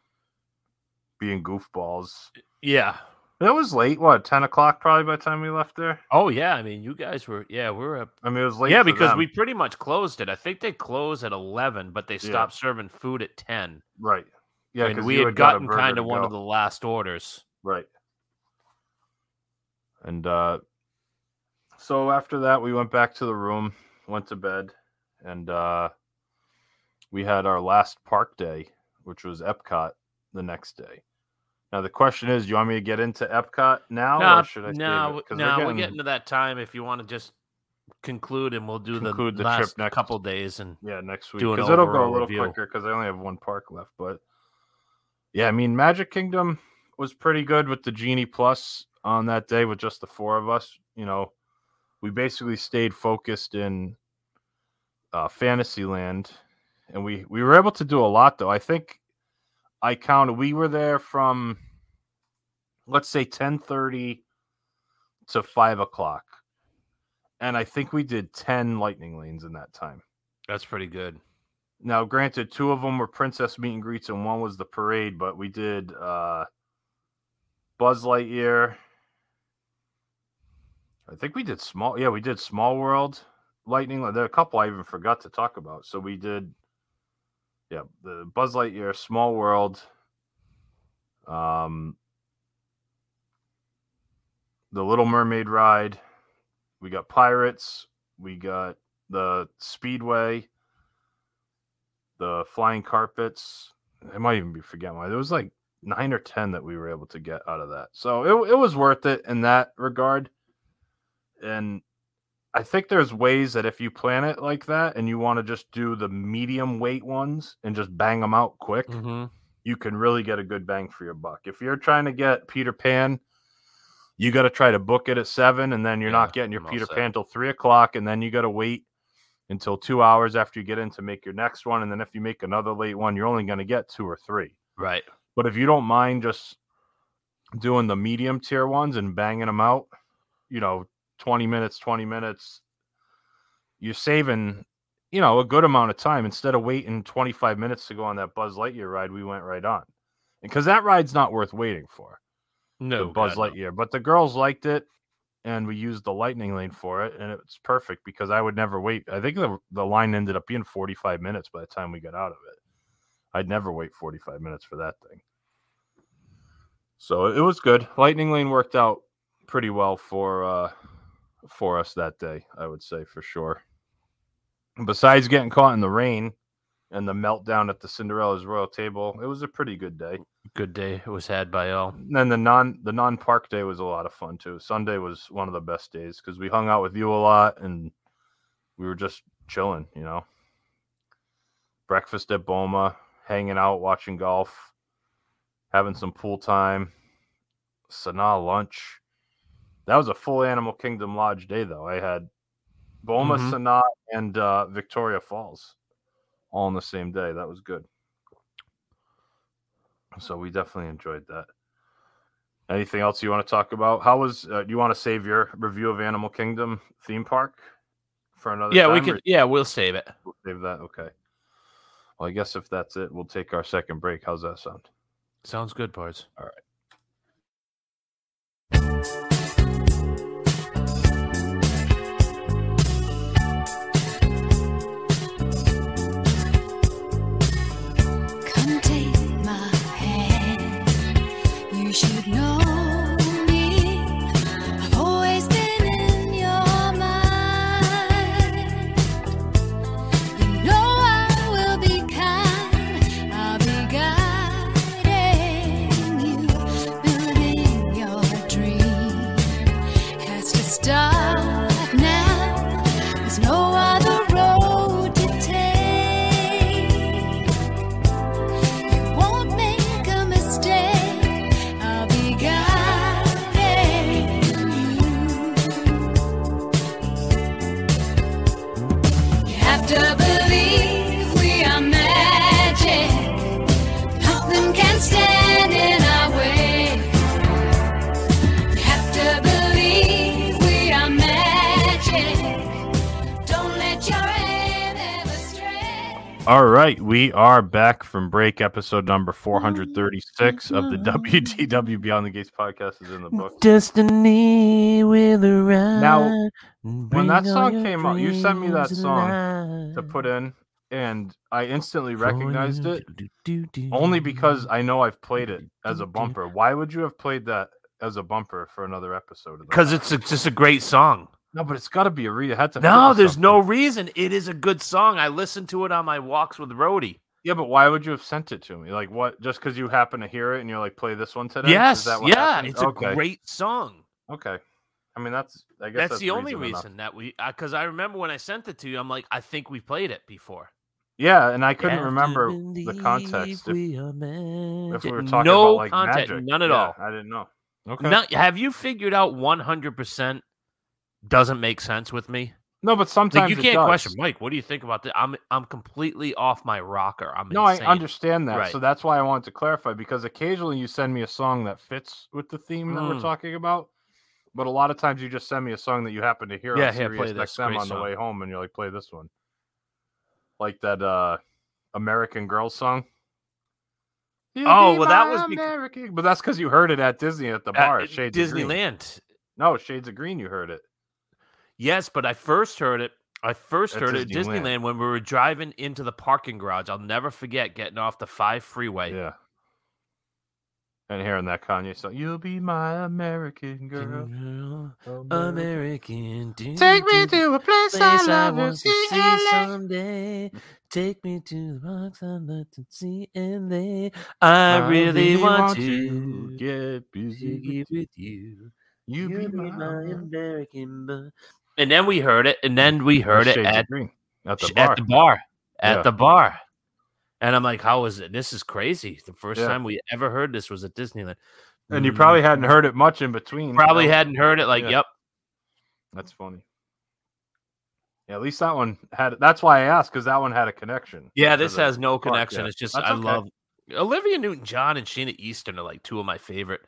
being goofballs. Yeah. It was late. What, 10 o'clock probably by the time we left there? Oh yeah. I mean, you guys were yeah, we were up. I mean, it was late. yeah, because them. we pretty much closed it. I think they closed at eleven, but they Yeah. stopped serving food at ten. Right. Yeah, and we had gotten burger kind of one go. of the last orders. Right. And uh so after that we went back to the room, went to bed, and uh we had our last park day, which was Epcot the next day. Now the question is, do you want me to get into Epcot now No, or should I no, no, we're getting- getting to that time. If you want to just conclude, and we'll do Conclude the, the trip last next- couple days, and Yeah, next week because it'll go a little review. quicker because I only have one park left. But yeah, I mean, Magic Kingdom was pretty good with the Genie Plus on that day with just the four of us. You know, we basically stayed focused in uh, Fantasyland, and we we were able to do a lot though. I think I counted we were there from let's say ten thirty to five o'clock. And I think we did 10 lightning lanes in that time. that's pretty good. Now, granted, two of them were princess meet and greets, and one was the parade. But we did uh, Buzz Lightyear. I think we did small. Yeah, we did Small World, Lightning. There are a couple I even forgot to talk about. So we did, yeah, the Buzz Lightyear, Small World, um, the Little Mermaid ride. We got Pirates. We got the Speedway the flying carpets. I might even be forgetting why. There was like nine or ten that we were able to get out of that. So it, it was worth it in that regard. And I think there's ways that if you plan it like that and you want to just do the medium weight ones and just bang them out quick, Mm-hmm. you can really get a good bang for your buck. If you're trying to get Peter Pan, you got to try to book it at seven, and then you're Yeah, not getting your I'm Peter. Pan till three o'clock, and then you got to wait until two hours after you get in to make your next one, and then if you make another late one, you're only going to get two or three. Right. But if you don't mind just doing the medium tier ones and banging them out, you know, 20 minutes, 20 minutes, you're saving, you know, a good amount of time instead of waiting 25 minutes to go on that Buzz Lightyear ride. We went right on because that ride's not worth waiting for. No, Buzz God, no. Lightyear, but the girls liked it, and we used the lightning lane for it, and it's perfect because I would never wait. I think the the line ended up being 45 minutes by the time we got out of it. I'd never wait 45 minutes for that thing. So it was good. Lightning lane worked out pretty well for uh for us that day, I would say for sure. Besides getting caught in the rain and the meltdown at the Cinderella's royal table, it was a pretty good day. Good day it was had by all. And then the non the non park day was a lot of fun too. Sunday was one of the best days because we hung out with you a lot and we were just chilling, you know. Breakfast at Boma, hanging out, watching golf, having some pool time, Sanaa lunch. That was a full Animal Kingdom Lodge day though. I had Boma, Mhm. Sanaa, and uh, Victoria Falls all on the same day. That was good. So we definitely enjoyed that. Anything else you want to talk about? How was? Uh, do you want to save your review of Animal Kingdom theme park for another? Yeah, we could. or Yeah, we'll save it. we'll save that. Okay. Well, I guess if that's it, we'll take our second break. How's that sound? Sounds good, Parts. Come All right, we are back from break. Episode number 436 of the WDW Beyond the Gates podcast is in the book. Destiny will arrive. Now, When that song came out, you sent me that dreams song to put in, and I instantly recognized it only because I know I've played it as a bumper. Why would you have played that as a bumper for another episode? Because it's a, just a great song. No, but it's got to be a re. It had to. fit No, there's no reason. It is a good song. I listen to it on my walks with Rhodey. Yeah, but why would you have sent it to me? Like, what? Just because you happen to hear it and you're like, play this one today? Is Yes, that what yeah, happened? it's a great song. Okay. I mean, that's. I guess That's, that's, the only reason enough. that we, because I remember when I sent it to you, I'm like, I think we played it before. Yeah, and I couldn't remember the context if, we if we were talking no about like context, magic. none at Yeah, all. I didn't know. Okay. No, have you figured out 100% doesn't make sense with me? no, but sometimes Like you can't question Mike. What do you think about this? I'm I'm completely off my rocker. I'm No, insane. I understand that. Right. So that's why I wanted to clarify because occasionally you send me a song that fits with the theme that we're Mm. talking about. But a lot of times you just send me a song that you happen to hear Yeah, on Sirius play this. XM on the song. way home, and you're like, play this one. Like that uh American Girl song. You Oh, well, that was American, but that's because you heard it at Disney at the bar. at Shades of Green. Disneyland. No, Shades of Green. You heard it. Yes, but I first heard it. I first At heard it at Disneyland. Disneyland when we were driving into the parking garage. I'll never forget getting off the five freeway. Yeah. And hearing that Kanye song, "You'll be my American girl." Girl, American, do, Take me to a place, place I I love want to see LA. someday. Take me to the box I'd like to see and they. I really want to get to busy. get with you. You You be be my my American bu- And then we heard it, and then we heard it at, at the bar. at the bar. At Yeah. the bar. And I'm like, how is it? This is crazy. The first Yeah. time we ever heard this was at Disneyland. And you Mm, probably hadn't heard it much in between. probably hadn't heard it. Like, Yeah. yep. That's funny. Yeah, at least that one had. That's why I asked because that one had a connection. Yeah, this has no park, connection. It's just That's I okay. love Olivia Newton John and Sheena Easton are like two of my favorite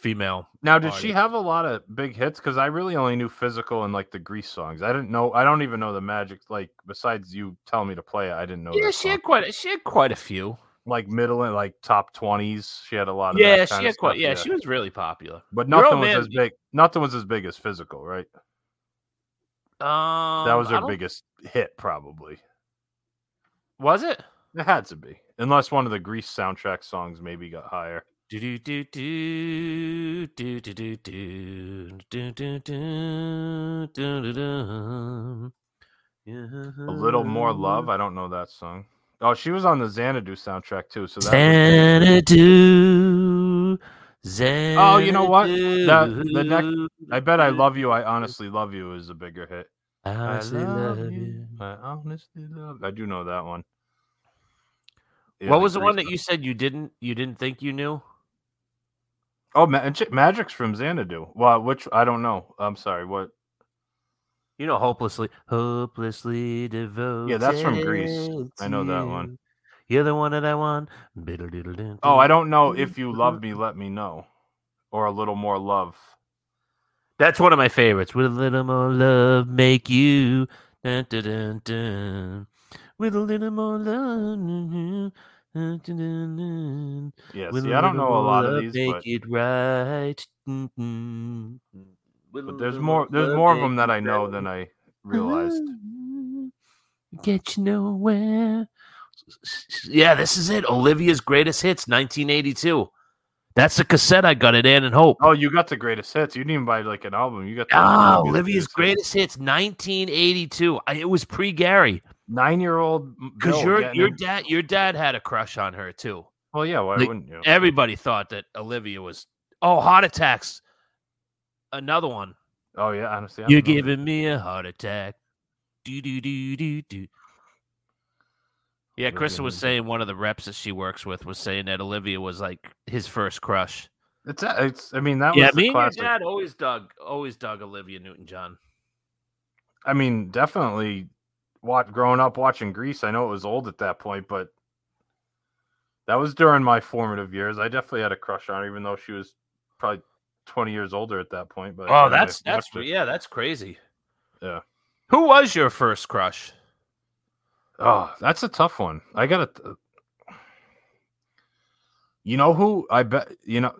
female. Now, did she have a lot of big hits? Because I really only knew "Physical" and like the Grease songs. I didn't know. I don't even know the Magic. Like besides you telling me to play it, I didn't know. Yeah, she had quite a, she had quite a few. like middle and like top twenties. She had a lot of. Yeah, she had quite. Yeah, she was really popular. But nothing was man- as big. Nothing was as big as "Physical," right? Um, that was her biggest hit, probably. Was it? It had to be, unless one of the Grease soundtrack songs maybe got higher. Do do do do do do do do do do do do. A little more love. I don't know that song. Oh, she was on the Xanadu soundtrack too. So that. Xanadu. Xanadu. Oh, you know what? The- the next- I bet I love you. I honestly love you is a bigger hit. I honestly love you. I honestly love. I do know that one. Yeah, What was the one that you said you didn't you didn't think you knew? Oh, Magic, Magic's from Xanadu. Well, which I don't know. I'm sorry. What? You know, hopelessly, hopelessly devoted. Yeah, that's from Grease. I know that one. you. You're the one that I want. Oh, I don't know. If you love me, let me know, or a little more love. That's one of my favorites. With a little more love, make you. Dun, dun, dun, dun. With a little more love. Mm-hmm. Yeah. See, I don't know a lot of these, but, it right. Mm, mm. A but there's more. There's more of them that I know than I realized. Get you nowhere. Yeah, this is it. Olivia's greatest hits, 1982. That's the cassette I got it in and hope. Oh, you got the greatest hits. You didn't even buy like an album. You got the Olivia's Olivia's greatest hits, 1982. I, it was pre Gary Nine-year-old. because your your dad your dad had a crush on her too. Well, yeah. Why like, wouldn't you? Everybody thought that Olivia was. Oh, heart attacks. Another one. Oh yeah. Honestly, I You're giving me a heart attack. Do do do do do. Yeah, Krista was saying one of the reps that she works with was saying that Olivia was like his first crush. It's. a- It's. I mean, that yeah, was the me and your dad always dug, always dug Olivia Newton John. I mean, definitely. What growing up watching Grease. I know it was old at that point, but that was during my formative years. I definitely had a crush on her, even though she was probably twenty years older at that point. But Oh, that's that's it- yeah, that's crazy. Yeah. Who was your first crush? Oh, that's a tough one. I got to. You know who? I bet you know.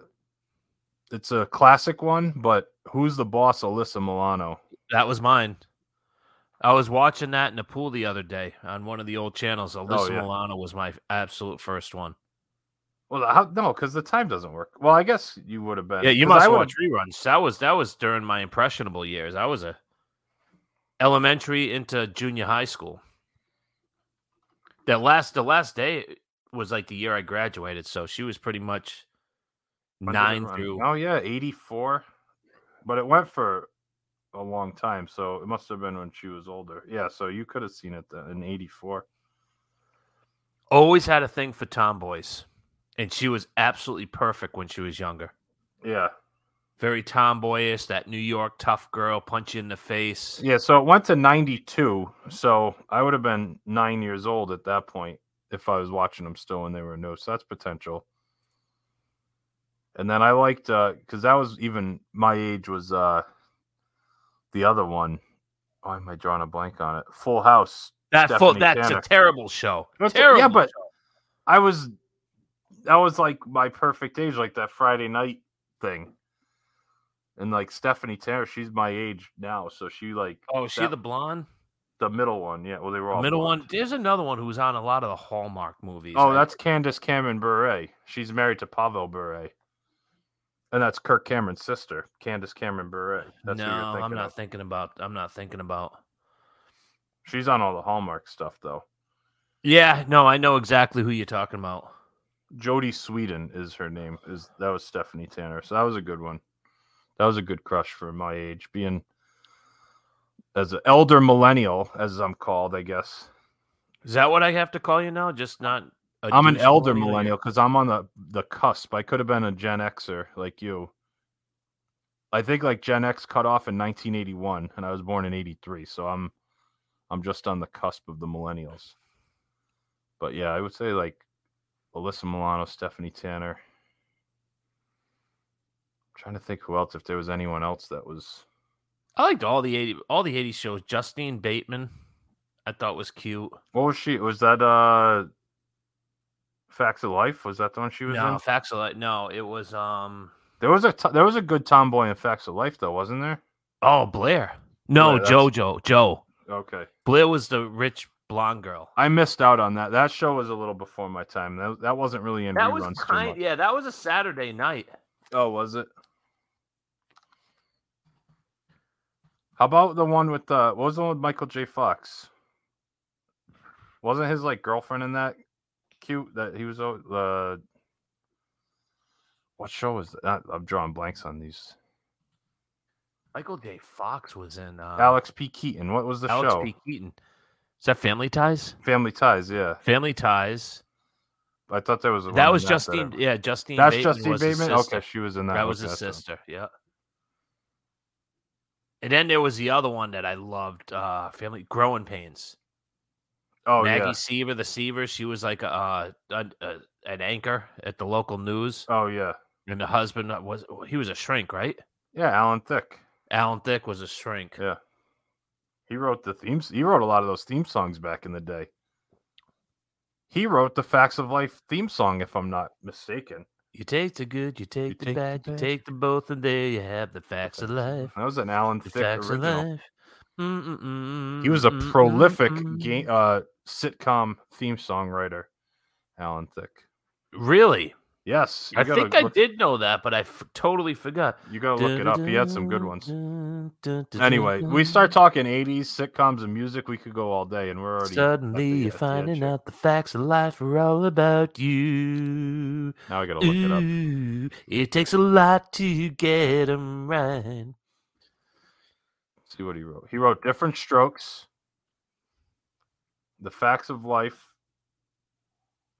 It's a classic one, but who's the boss? Alyssa Milano. That was mine. I was watching that in the pool the other day on one of the old channels. Oh, Alyssa Oh, yeah. Milano was my absolute first one. Well, how, no, because the time doesn't work. Well, I guess you would have been. Yeah, you must I watch reruns. That was that was during my impressionable years. I was a elementary into junior high school. The last the last day was like the year I graduated, so she was pretty much when nine through. Oh yeah, eighty four. But it went for a long time, so it must have been when she was older. Yeah, so you could have seen it then in eighty four. Always had a thing for tomboys, and she was absolutely perfect when she was younger. Yeah, Very tomboyish, that New York tough girl, punch you in the face. yeah. So it went to ninety two. So I would have been nine years old at that point if I was watching them still when they were new. So that's potential. And then I liked because that was even my age was uh the other one. Why am I drawing a blank on it? Full House. That full, that's Tanner. a terrible show. That's a- terrible. yeah, but show. I was that was like my perfect age, like that Friday night thing. And like Stephanie Tanner, she's my age now, so she like oh, is she the blonde? the middle one. Yeah, well they were The all middle blonde. one. There's another one who's on a lot of the Hallmark movies. Oh, I- that's Candace Cameron Bure. She's married to Pavel Bure. And that's Kirk Cameron's sister, Candace Cameron Bure. That's no. who you're thinking I'm not of. thinking about. I'm not thinking about. She's on all the Hallmark stuff though. Yeah, no, I know exactly who you're talking about. Jodie Sweetin is her name. Is that was Stephanie Tanner. So that was a good one. That was a good crush for my age, being as an elder millennial, as I'm called, I guess. Is that what I have to call you now? Just not. I I'm an elder millennial because I'm on the the cusp. I could have been a Gen Xer like you. I think like Gen X cut off in 1981, and I was born in '83, so I'm I'm just on the cusp of the millennials. But yeah, I would say like Alyssa Milano, Stephanie Tanner. trying to think who else, if there was anyone else that was. I liked all the eighty all the eighty shows. Justine Bateman, I thought was cute. What was she? Was that uh Facts of Life? Was that the one she was No, in? Facts of Life. No, it was um. There was a t- there was a good tomboy in Facts of Life though, wasn't there? Oh, Blair. No, Blair, JoJo. Joe. Okay. Blair was the rich blonde girl. I missed out on that. That show was a little before my time. That, that wasn't really in That reruns was kind. Yeah, that was a Saturday night. Oh, was it? How about the one with the what was the one with Michael J. Fox? Wasn't his like girlfriend in that cute that he was uh what show was that? I'm drawing blanks on these. Michael J. Fox was in uh, Alex P. Keaton. What was the Alex show? P. Keaton. Is that Family Ties? Family Ties, yeah. Family Ties. I thought there was a That was in that Justine. that- yeah, Justine. That's Bateman Justine Bateman. Okay, she was in that. That was his sister. Yeah. And then there was the other one that I loved. Uh, Family Growing Pains. Oh Maggie yeah. Seaver, the Seaver. She was like a, uh, a, a an anchor at the local news, Oh yeah. and the husband was he was a shrink, right? Yeah, Alan Thicke. Alan Thicke was a shrink. Yeah. He wrote the themes. He wrote a lot of those theme songs back in the day. He wrote the Facts of Life theme song, if I'm not mistaken. You take the good, you take the take the bad, you take the both, and there you have the facts of life. That was an Alan The Thicke facts of original. life. Mm-mm-mm, He was a prolific game, uh, sitcom theme songwriter, Alan Thicke. Really? Yes, I think I did know that, but I f- totally forgot. You gotta look it up. He had some good ones. Anyway, we start talking 80s sitcoms and music. We could go all day, and we're already Suddenly you're the finding out the facts of life are all about you. Now I gotta look it up. It takes a lot to get 'em right. See what he wrote. He wrote Diff'rent Strokes, The Facts of Life.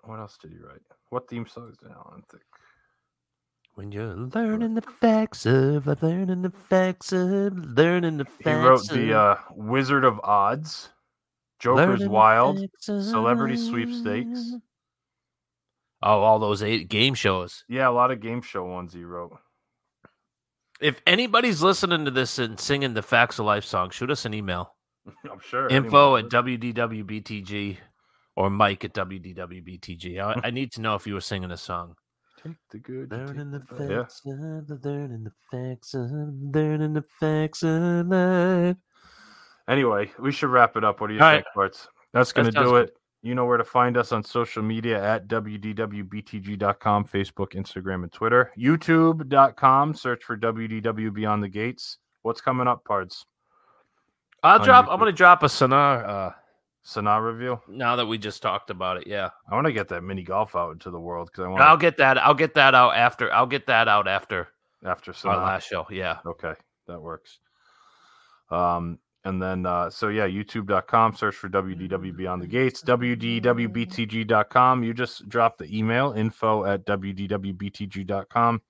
What else did he write? What theme songs did Alan Thicke? When you're learning the facts of, learning the facts of, learning the facts He wrote the uh, Wizard of Odds, Joker's learning Wild, Celebrity Sweepstakes. Oh, all those eight game shows. Yeah, a lot of game show ones he wrote. If anybody's listening to this and singing the Facts of Life song, shoot us an email. I'm sure. Info anyone at would. wdwbtg or Mike at WDWBTG. I, I need to know if you were singing a song. Take the good. you Learning the take the bad. Yeah. facts of the learning the facts of learning the facts of life. Anyway, we should wrap it up. What do you All think, Barts? That's going to sounds do good. You know where to find us on social media at wdwbtg.com, Facebook, Instagram, and Twitter. YouTube.com, search for WDW Beyond the Gates. What's coming up, Parts? I'll On drop. YouTube. I'm gonna drop a Sanaa. Uh, Sanaa review. now that we just talked about it, yeah. I want to get that mini golf out into the world because I want I'll get that. I'll get that out after. I'll get that out after after our last show. Yeah. Okay, that works. Um, and then uh, so yeah, youtube.com, search for WDW Beyond the Gates, WDWBTG.com. You just drop the email info at WDWBTG.com,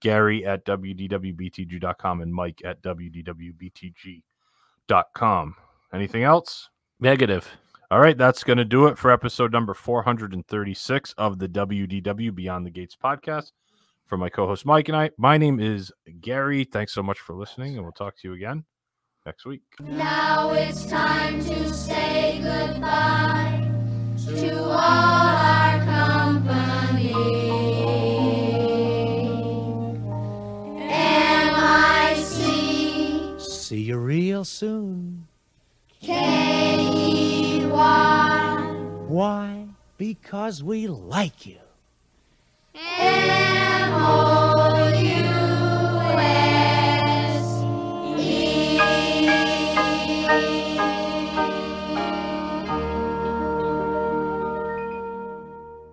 Gary at WDWBTG.com, and Mike at WDWBTG.com. Anything else? Negative. All right, that's going to do it for episode number 436 of the WDW Beyond the Gates podcast. For my co host Mike and I, my name is Gary. Thanks so much for listening, and we'll talk to you again next week. Now it's time to say goodbye to all our company. M-I-C See you real soon. K-E-Y Why? Because we like you. M-O-U